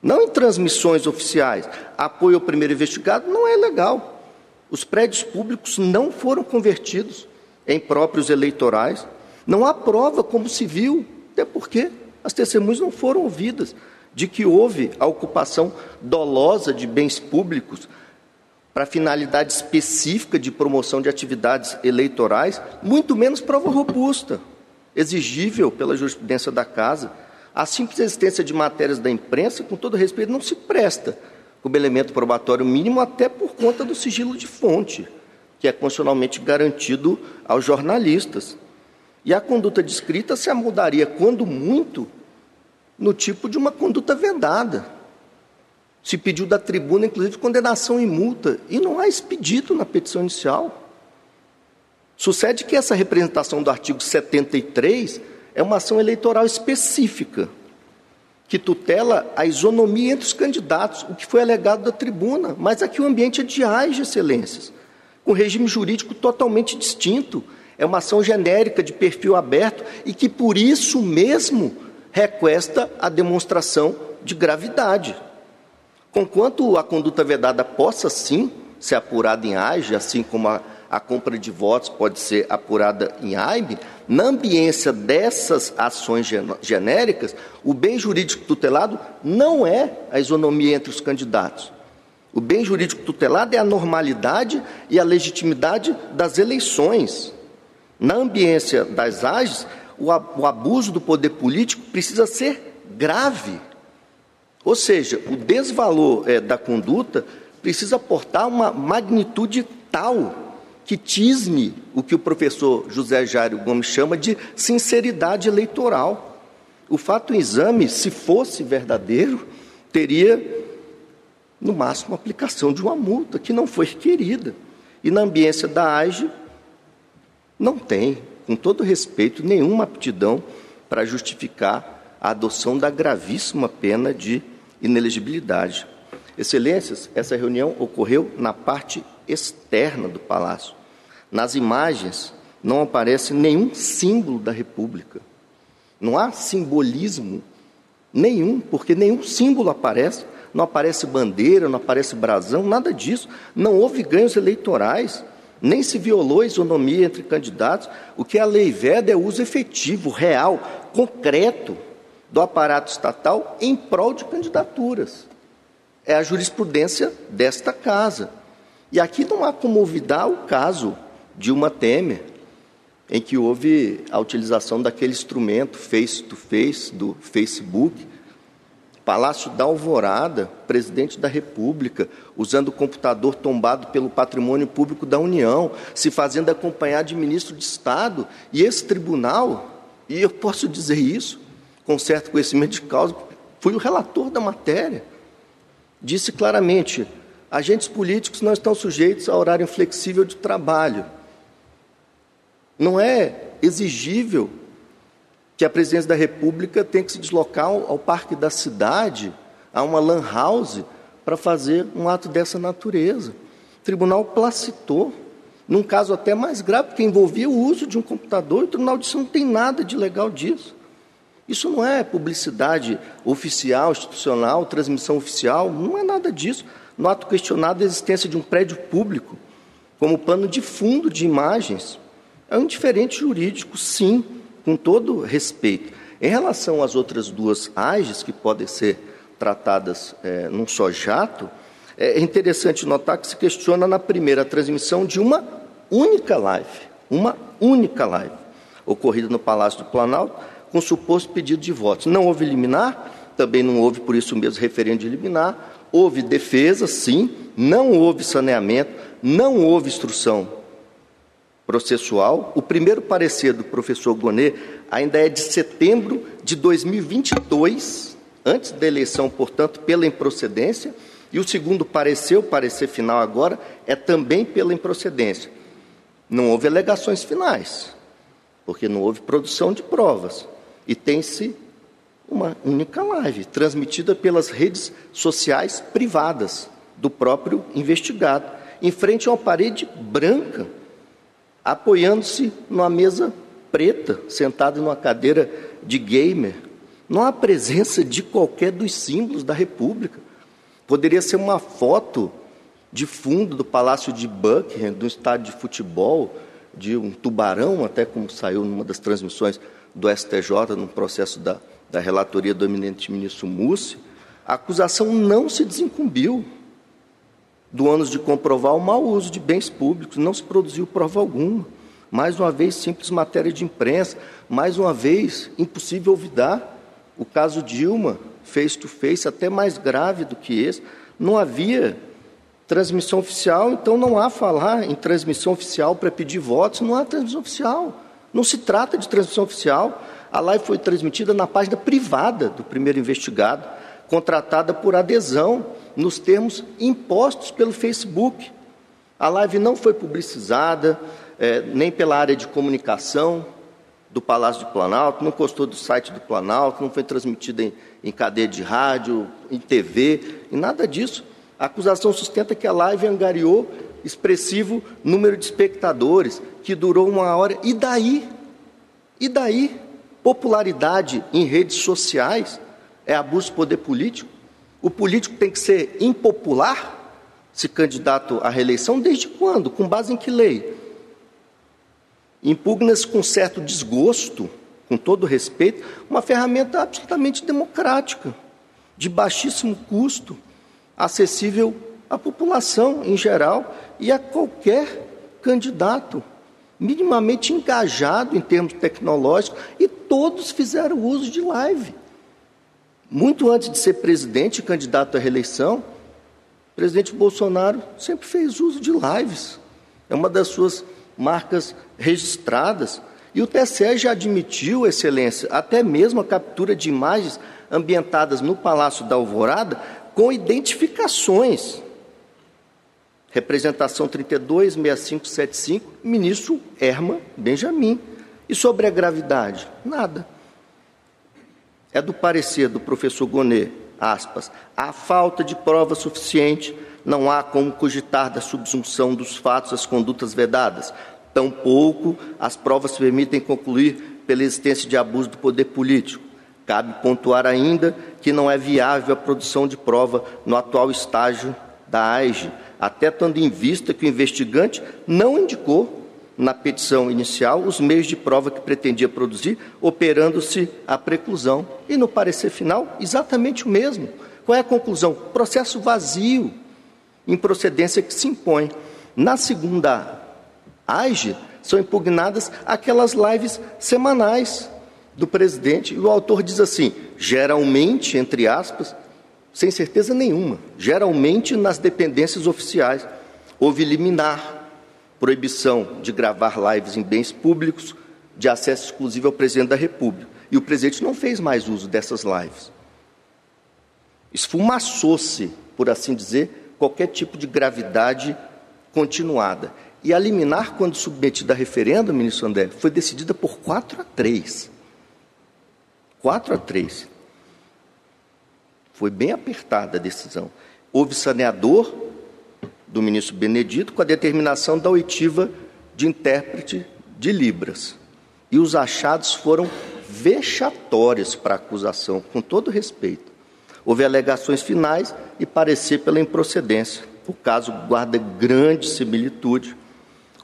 não em transmissões oficiais. Apoio ao primeiro investigado não é legal. Os prédios públicos não foram convertidos em próprios eleitorais. Não há prova como se viu, até porque as testemunhas não foram ouvidas de que houve a ocupação dolosa de bens públicos para finalidade específica de promoção de atividades eleitorais, muito menos prova robusta, exigível pela jurisprudência da Casa. A simples existência de matérias da imprensa, com todo respeito, não se presta como elemento probatório mínimo, até por conta do sigilo de fonte, que é constitucionalmente garantido aos jornalistas. E a conduta descrita se amoldaria, quando muito, no tipo de uma conduta vedada. Se pediu da tribuna, inclusive, condenação e multa, e não há expedito na petição inicial. Sucede que essa representação do artigo 73 é uma ação eleitoral específica, que tutela a isonomia entre os candidatos, o que foi alegado da tribuna, mas aqui o ambiente é de ais, excelências, com regime jurídico totalmente distinto. É uma ação genérica de perfil aberto e que, por isso mesmo, requesta a demonstração de gravidade. Conquanto a conduta vedada possa, sim, ser apurada em AGE, assim como a, a compra de votos pode ser apurada em AIME, na ambiência dessas ações genéricas, o bem jurídico tutelado não é a isonomia entre os candidatos. O bem jurídico tutelado é a normalidade e a legitimidade das eleições. Na ambiência das AGES, o abuso do poder político precisa ser grave. Ou seja, o desvalor é, da conduta precisa aportar uma magnitude tal que tisne o que o professor José Jairo Gomes chama de sinceridade eleitoral. O fato em exame, se fosse verdadeiro, teria, no máximo, aplicação de uma multa que não foi requerida. E na ambiência da AGE, não tem, com todo respeito, nenhuma aptidão para justificar a adoção da gravíssima pena de inelegibilidade. Excelências, essa reunião ocorreu na parte externa do palácio. Nas imagens não aparece nenhum símbolo da República. Não há simbolismo nenhum, porque nenhum símbolo aparece. Não aparece bandeira, não aparece brasão, nada disso. Não houve ganhos eleitorais, nem se violou a isonomia entre candidatos. O que a lei veda é o uso efetivo, real, concreto do aparato estatal em prol de candidaturas. É a jurisprudência desta casa. E aqui não há como olvidar o caso Dilma Temer, em que houve a utilização daquele instrumento face-to-face do Facebook, Palácio da Alvorada, presidente da República, usando o computador tombado pelo patrimônio público da União, se fazendo acompanhar de ministro de Estado, e esse tribunal, e eu posso dizer isso com certo conhecimento de causa, fui o relator da matéria, disse claramente: agentes políticos não estão sujeitos a horário flexível de trabalho não é exigível que a presidência da República tenha que se deslocar ao, parque da cidade, a uma lan house, para fazer um ato dessa natureza. O tribunal placitou, num caso até mais grave, porque envolvia o uso de um computador, e o tribunal disse não tem nada de legal disso. Isso não é publicidade oficial, institucional, transmissão oficial, não é nada disso. No ato questionado a existência de um prédio público como pano de fundo de imagens é um diferente jurídico, sim, com todo respeito. Em relação às outras duas AGES, que podem ser tratadas é, num só jato, é interessante notar que se questiona na primeira transmissão de uma única live, uma única live, ocorrida no Palácio do Planalto, com suposto pedido de votos. Não houve liminar, também não houve, por isso mesmo, referendo de liminar, houve defesa, sim, não houve saneamento, não houve instrução processual. O primeiro parecer do professor Gonet ainda é de setembro de 2022, antes da eleição, portanto, pela improcedência, e o segundo parecer, o parecer final agora, é também pela improcedência. Não houve alegações finais, porque não houve produção de provas. E tem-se uma única live, transmitida pelas redes sociais privadas do próprio investigado, em frente a uma parede branca, apoiando-se numa mesa preta, sentado numa cadeira de gamer. Não há presença de qualquer dos símbolos da República. Poderia ser uma foto de fundo do Palácio de Buckingham, do estádio de futebol, de um tubarão, até como saiu numa das transmissões do STJ, no processo da, da relatoria do eminente ministro Mussi. A acusação não se desincumbiu do ônus de comprovar o mau uso de bens públicos, não se produziu prova alguma. Mais uma vez, simples matéria de imprensa, mais uma vez, impossível olvidar o caso Dilma, face to face, até mais grave do que esse. Não havia transmissão oficial, então não há falar em transmissão oficial para pedir votos, não há transmissão oficial. Não se trata de transmissão oficial. A live foi transmitida na página privada do primeiro investigado, contratada por adesão nos termos impostos pelo Facebook. A live não foi publicizada, é, nem pela área de comunicação do Palácio do Planalto, não custou do site do Planalto, não foi transmitida em, em cadeia de rádio, em TV, e nada disso. A acusação sustenta que a live angariou expressivo número de espectadores, que durou uma hora. E daí? E daí? Popularidade em redes sociais é abuso de poder político? O político tem que ser impopular, se candidato à reeleição, desde quando? Com base em que lei? Impugna-se com certo desgosto, com todo respeito, uma ferramenta absolutamente democrática, de baixíssimo custo, acessível à população em geral e a qualquer candidato minimamente engajado em termos tecnológicos, e todos fizeram uso de live. Muito antes de ser presidente e candidato à reeleição, o presidente Bolsonaro sempre fez uso de lives. É uma das suas marcas registradas. E o TSE já admitiu, Excelência, até mesmo a captura de imagens ambientadas no Palácio da Alvorada com identificações. Representação 326575, ministro Erma Benjamin. E sobre a gravidade? Nada é do parecer do professor Gonet, aspas, a falta de prova suficiente, não há como cogitar da subsunção dos fatos às condutas vedadas. Tampouco as provas permitem concluir pela existência de abuso do poder político. Cabe pontuar ainda que não é viável a produção de prova no atual estágio da AIGE, até tendo em vista que o investigante não indicou na petição inicial os meios de prova que pretendia produzir, operando-se a preclusão. E no parecer final, exatamente o mesmo. Qual é a conclusão? Processo vazio, improcedência que se impõe. Na segunda AIGE, são impugnadas aquelas lives semanais do presidente, e o autor diz assim: geralmente, entre aspas, sem certeza nenhuma, geralmente nas dependências oficiais, houve liminar proibição de gravar lives em bens públicos, de acesso exclusivo ao presidente da República. E o presidente não fez mais uso dessas lives. Esfumaçou-se, por assim dizer, qualquer tipo de gravidade continuada. E a liminar, quando submetida a referendo, ministro André, foi decidida por 4 a 3. 4 a 3. Foi bem apertada a decisão. Houve saneador, do ministro Benedito com a determinação da oitiva de intérprete de Libras. E os achados foram vexatórios para a acusação, com todo respeito. Houve alegações finais e parecer pela improcedência. O caso guarda grande similitude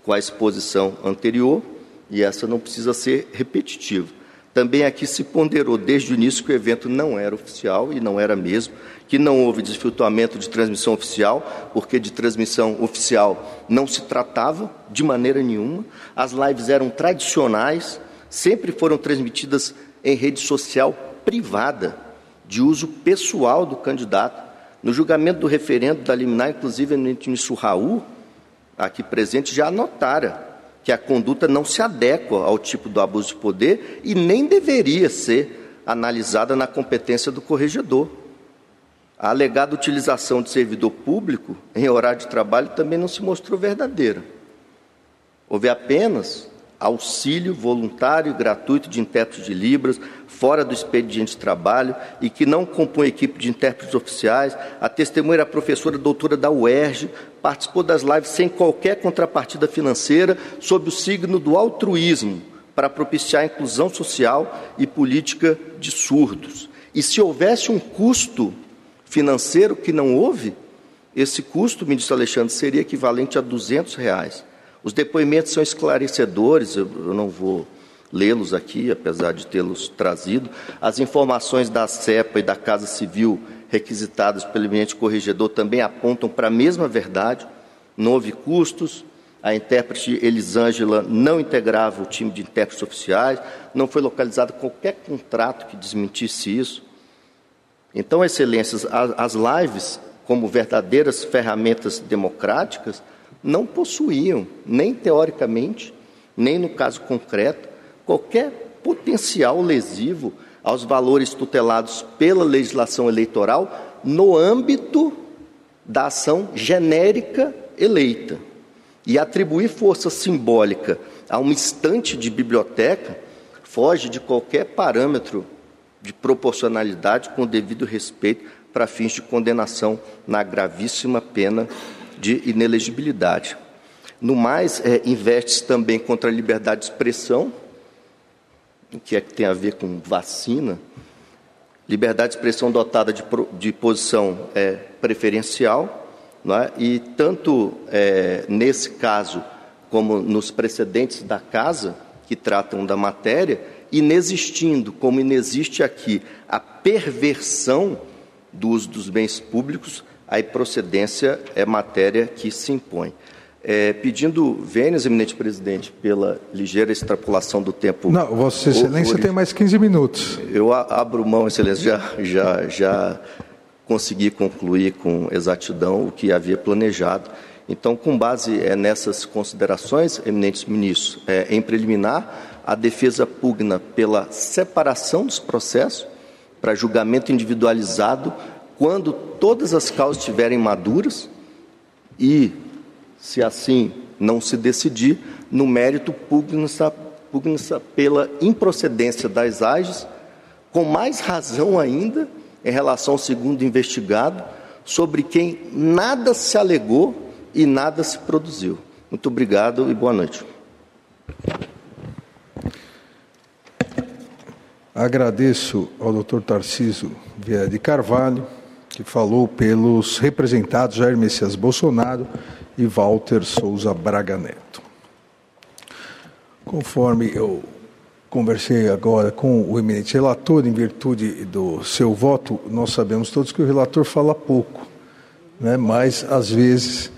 com a exposição anterior e essa não precisa ser repetitiva. Também aqui se ponderou desde o início que o evento não era oficial e não era mesmo, que não houve desfiltramento de transmissão oficial, porque de transmissão oficial não se tratava de maneira nenhuma. As lives eram tradicionais, sempre foram transmitidas em rede social privada, de uso pessoal do candidato. No julgamento do referendo da liminar, inclusive o ministro Raul, aqui presente, já anotara que a conduta não se adequa ao tipo do abuso de poder e nem deveria ser analisada na competência do corregedor. A alegada utilização de servidor público em horário de trabalho também não se mostrou verdadeira. Houve apenas auxílio voluntário e gratuito de intérpretes de Libras fora do expediente de trabalho e que não compõe equipe de intérpretes oficiais. A testemunha era a professora doutora da UERJ, participou das lives sem qualquer contrapartida financeira, sob o signo do altruísmo, para propiciar a inclusão social e política de surdos. E se houvesse um custo financeiro que não houve, esse custo, ministro Alexandre, seria equivalente a 200 reais. Os depoimentos são esclarecedores, eu, eu não vou lê-los aqui, apesar de tê-los trazido. As informações da CEPA e da Casa Civil requisitadas pelo eminente corregedor também apontam para a mesma verdade. Não houve custos, a intérprete Elisângela não integrava o time de intérpretes oficiais, não foi localizado qualquer contrato que desmentisse isso. Então, excelências, as lives, como verdadeiras ferramentas democráticas, não possuíam, nem teoricamente, nem no caso concreto, qualquer potencial lesivo aos valores tutelados pela legislação eleitoral no âmbito da ação genérica eleita. E atribuir força simbólica a uma estante de biblioteca foge de qualquer parâmetro de proporcionalidade com devido respeito para fins de condenação na gravíssima pena de inelegibilidade. No mais, é, investe-se também contra a liberdade de expressão, o que é que tem a ver com vacina. Liberdade de expressão dotada de, de posição é, preferencial, é? e tanto é, nesse caso como nos precedentes da casa, que tratam da matéria, inexistindo, como inexiste aqui, a perversão do uso dos bens públicos, a procedência é matéria que se impõe. É, pedindo vênias, eminente presidente, pela ligeira extrapolação do tempo. Não, Vossa Excelência tem mais 15 minutos. Eu abro mão, Excelência, já, já, já consegui concluir com exatidão o que havia planejado. Então, com base é, nessas considerações, eminentes ministros, é, em preliminar, a defesa pugna pela separação dos processos para julgamento individualizado quando todas as causas estiverem maduras e, se assim não se decidir, no mérito pugna-se pugna pela improcedência das AGES, com mais razão ainda em relação ao segundo investigado, sobre quem nada se alegou e nada se produziu. Muito obrigado e boa noite. Agradeço ao doutor Tarciso Vieira de Carvalho, que falou pelos representados Jair Messias Bolsonaro e Walter Souza Braga Neto. Conforme eu conversei agora com o eminente relator, em virtude do seu voto, nós sabemos todos que o relator fala pouco, né? mas às vezes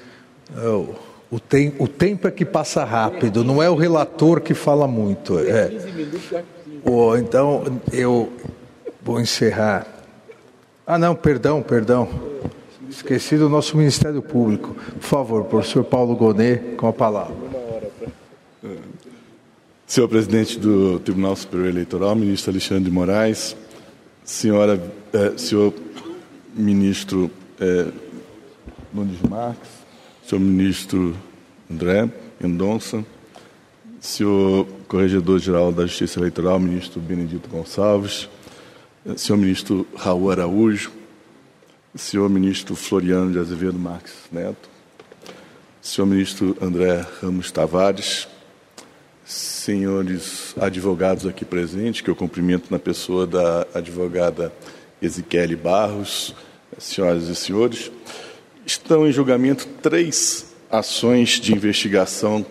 é, o, o, tem, o tempo é que passa rápido, não é o relator que fala muito. É. Oh, então, eu vou encerrar. Ah, não, perdão, perdão. Esqueci do nosso Ministério Público. Por favor, professor Paulo Gonet, com a palavra. Senhor presidente do Tribunal Superior Eleitoral, ministro Alexandre de Moraes, senhora, eh, senhor ministro eh, Nunes Marques, senhor ministro André Mendonça, senhor Corregedor-Geral da Justiça Eleitoral, ministro Benedito Gonçalves, senhor ministro Raul Araújo, senhor ministro Floriano de Azevedo Marques Neto, senhor ministro André Ramos Tavares, senhores advogados aqui presentes, que eu cumprimento na pessoa da advogada Ezequiele Barros, senhoras e senhores, estão em julgamento três ações de investigação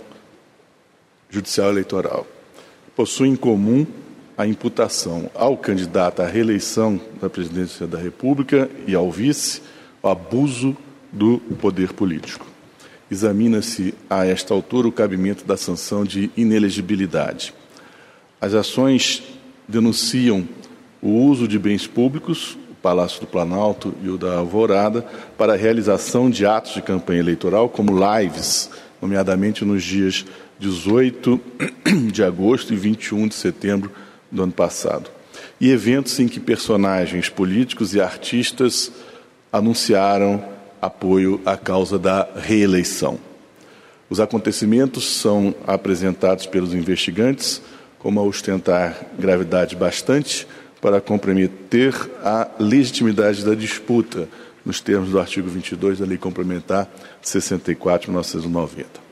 judicial eleitoral. Possui em comum a imputação ao candidato à reeleição da presidência da República e ao vice o abuso do poder político. Examina-se a esta altura o cabimento da sanção de inelegibilidade. As ações denunciam o uso de bens públicos, o Palácio do Planalto e o da Alvorada, para a realização de atos de campanha eleitoral, como lives, nomeadamente nos dias 18 (clears throat) de agosto e 21 de setembro do ano passado. e eventos em que personagens políticos e artistas anunciaram apoio à causa da reeleição. Os acontecimentos são apresentados pelos investigantes como a ostentar gravidade bastante para comprometer a legitimidade da disputa, nos termos do artigo 22 da Lei Complementar 64 de 1990.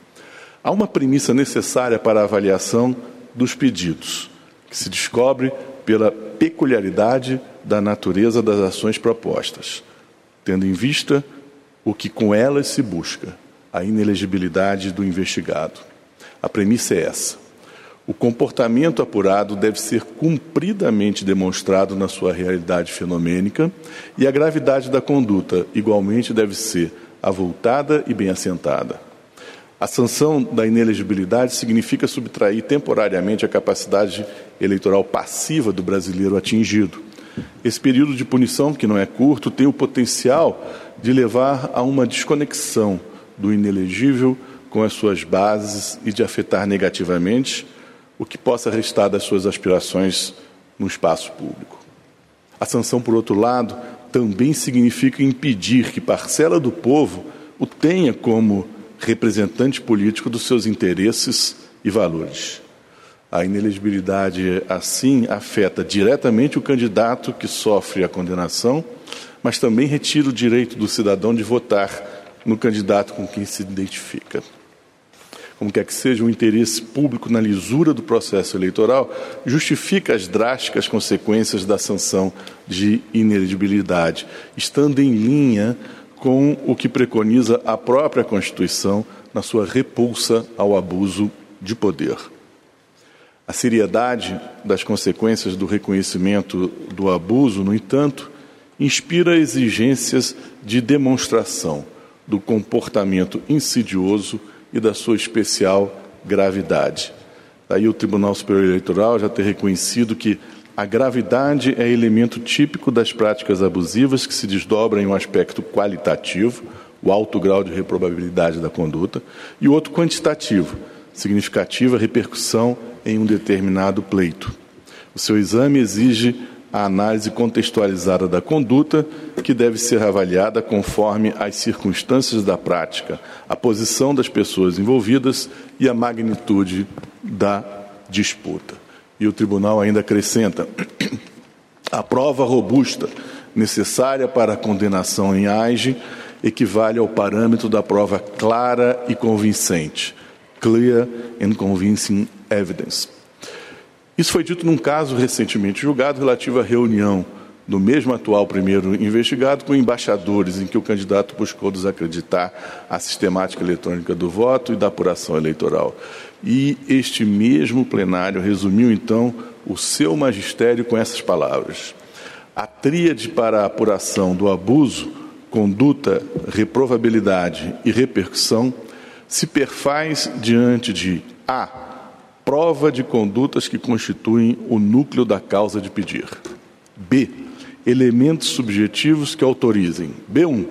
Há uma premissa necessária para a avaliação dos pedidos, que se descobre pela peculiaridade da natureza das ações propostas, tendo em vista o que com elas se busca, a inelegibilidade do investigado. A premissa é essa. O comportamento apurado deve ser cumpridamente demonstrado na sua realidade fenomênica e a gravidade da conduta, igualmente, deve ser avultada e bem assentada. A sanção da inelegibilidade significa subtrair temporariamente a capacidade eleitoral passiva do brasileiro atingido. Esse período de punição, que não é curto, tem o potencial de levar a uma desconexão do inelegível com as suas bases e de afetar negativamente o que possa restar das suas aspirações no espaço público. A sanção, por outro lado, também significa impedir que parcela do povo o tenha como representante político dos seus interesses e valores. A inelegibilidade, assim, afeta diretamente o candidato que sofre a condenação, mas também retira o direito do cidadão de votar no candidato com quem se identifica como quer que seja, o interesse público na lisura do processo eleitoral, justifica as drásticas consequências da sanção de ineligibilidade, estando em linha com o que preconiza a própria Constituição na sua repulsa ao abuso de poder. A seriedade das consequências do reconhecimento do abuso, no entanto, inspira exigências de demonstração do comportamento insidioso e da sua especial gravidade. Daí o Tribunal Superior Eleitoral já ter reconhecido que a gravidade é elemento típico das práticas abusivas que se desdobra em um aspecto qualitativo, o alto grau de reprobabilidade da conduta, e outro quantitativo, significativa repercussão em um determinado pleito. O seu exame exige a análise contextualizada da conduta, que deve ser avaliada conforme as circunstâncias da prática, a posição das pessoas envolvidas e a magnitude da disputa. E o tribunal ainda acrescenta: (clears throat) a prova robusta necessária para a condenação em AIGE equivale ao parâmetro da prova clara e convincente, clear and convincing evidence. Isso foi dito num caso recentemente julgado relativo à reunião do mesmo atual primeiro investigado com embaixadores, em que o candidato buscou desacreditar a sistemática eletrônica do voto e da apuração eleitoral. E este mesmo plenário resumiu, então, o seu magistério com essas palavras: A tríade para a apuração do abuso, conduta, reprovabilidade e repercussão se perfaz diante de A prova de condutas que constituem o núcleo da causa de pedir. B. Elementos subjetivos que autorizem. B1.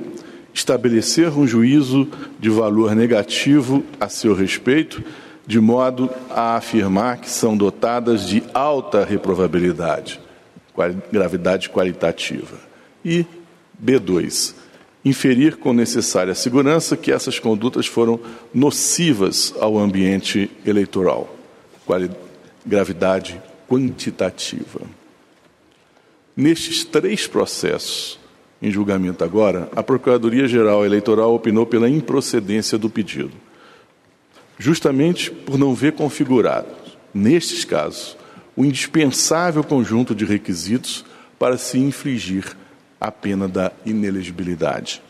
Estabelecer um juízo de valor negativo a seu respeito, de modo a afirmar que são dotadas de alta reprovabilidade, gravidade qualitativa. E B2. Inferir com necessária segurança que essas condutas foram nocivas ao ambiente eleitoral gravidade quantitativa. Nestes três processos em julgamento agora, a Procuradoria-Geral Eleitoral opinou pela improcedência do pedido, justamente por não ver configurado, nestes casos, o indispensável conjunto de requisitos para se infligir a pena da inelegibilidade.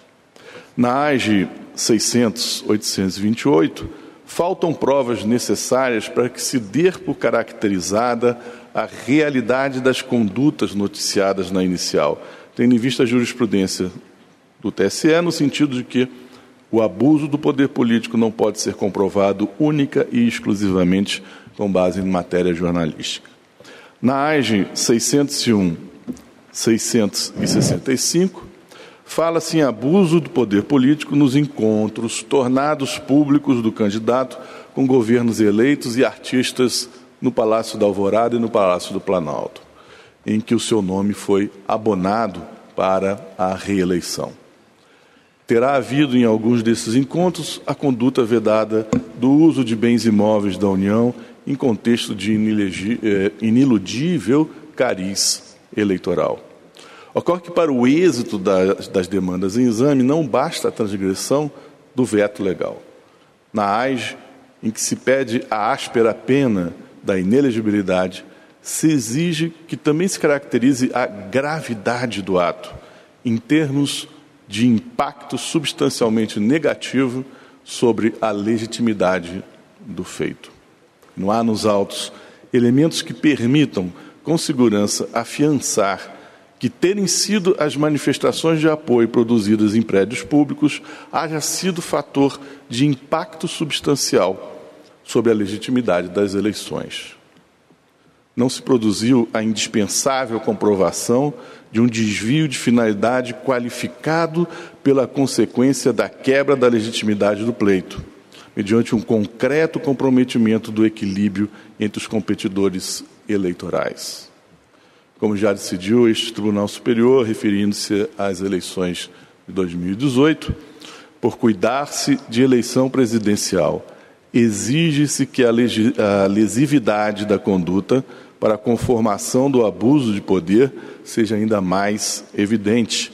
Na AGE 600-828, faltam provas necessárias para que se dê por caracterizada a realidade das condutas noticiadas na inicial, tendo em vista a jurisprudência do TSE, no sentido de que o abuso do poder político não pode ser comprovado única e exclusivamente com base em matéria jornalística. Na AGE 601, 665, fala-se em abuso do poder político nos encontros tornados públicos do candidato com governos eleitos e artistas no Palácio da Alvorada e no Palácio do Planalto. em que o seu nome foi abonado para a reeleição. Terá havido em alguns desses encontros a conduta vedada do uso de bens imóveis da União em contexto de eh, iniludível cariz eleitoral. Ocorre que, para o êxito das demandas em exame, não basta a transgressão do veto legal. Na AIGE, em que se pede a áspera pena da inelegibilidade, se exige que também se caracterize a gravidade do ato, em termos de impacto substancialmente negativo sobre a legitimidade do feito. Não há nos autos elementos que permitam, com segurança, afiançar que terem sido as manifestações de apoio produzidas em prédios públicos haja sido fator de impacto substancial sobre a legitimidade das eleições. Não se produziu a indispensável comprovação de um desvio de finalidade qualificado pela consequência da quebra da legitimidade do pleito, mediante um concreto comprometimento do equilíbrio entre os competidores eleitorais. Como já decidiu este Tribunal Superior, referindo-se às eleições de 2018, por cuidar-se de eleição presidencial, exige-se que a lesividade da conduta para a conformação do abuso de poder seja ainda mais evidente,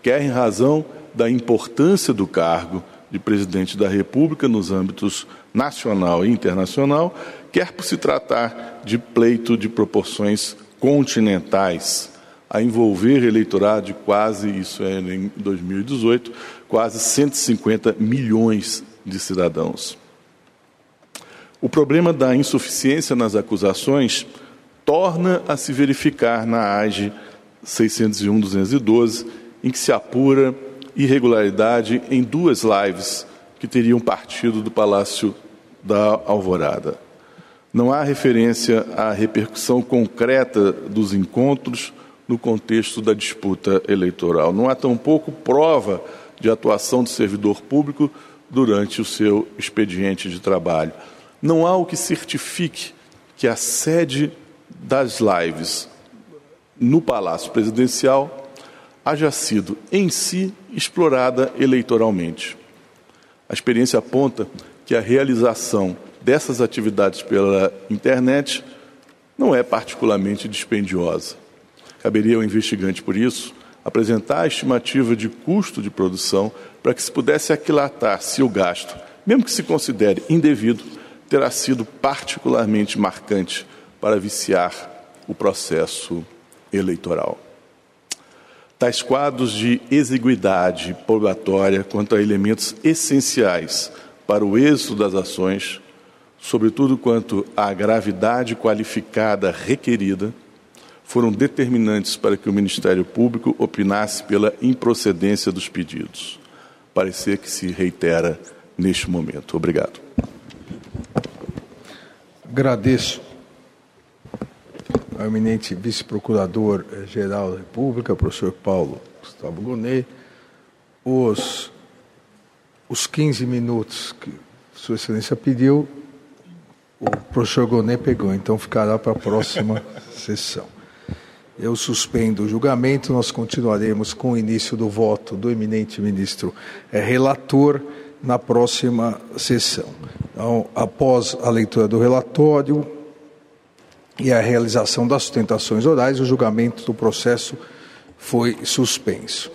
quer em razão da importância do cargo de presidente da República nos âmbitos nacional e internacional, quer por se tratar de pleito de proporções continentais, a envolver eleitorado de quase, isso é em 2018, quase 150 milhões de cidadãos. O problema da insuficiência nas acusações torna a se verificar na AGE 601-212, em que se apura irregularidade em duas lives que teriam partido do Palácio da Alvorada. Não há referência à repercussão concreta dos encontros no contexto da disputa eleitoral. Não há tampouco prova de atuação do servidor público durante o seu expediente de trabalho. Não há o que certifique que a sede das lives no Palácio Presidencial haja sido em si explorada eleitoralmente. A experiência aponta que a realização dessas atividades pela internet não é particularmente dispendiosa. Caberia ao investigante, por isso, apresentar a estimativa de custo de produção para que se pudesse aquilatar se o gasto, mesmo que se considere indevido, terá sido particularmente marcante para viciar o processo eleitoral. Tais quadros de exiguidade probatória quanto a elementos essenciais para o êxito das ações sobretudo quanto à gravidade qualificada requerida, foram determinantes para que o Ministério Público opinasse pela improcedência dos pedidos. Parecer que se reitera neste momento. Obrigado. Agradeço ao eminente vice-procurador-geral da República, professor Paulo Gustavo Gonet, os, os 15 minutos que Sua Excelência pediu o professor Gonet pegou, então ficará para a próxima (laughs) sessão. Eu suspendo o julgamento, nós continuaremos com o início do voto do eminente ministro é, relator na próxima sessão. Então, após a leitura do relatório e a realização das sustentações orais, o julgamento do processo foi suspenso.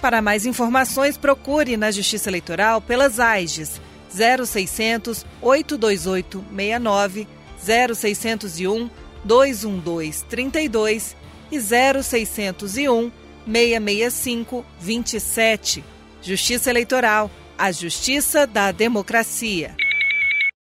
Para mais informações, procure na Justiça Eleitoral pelas AIGES 0600 828 69, 0601 212 32 e 0601 665 27. Justiça Eleitoral, a justiça da democracia.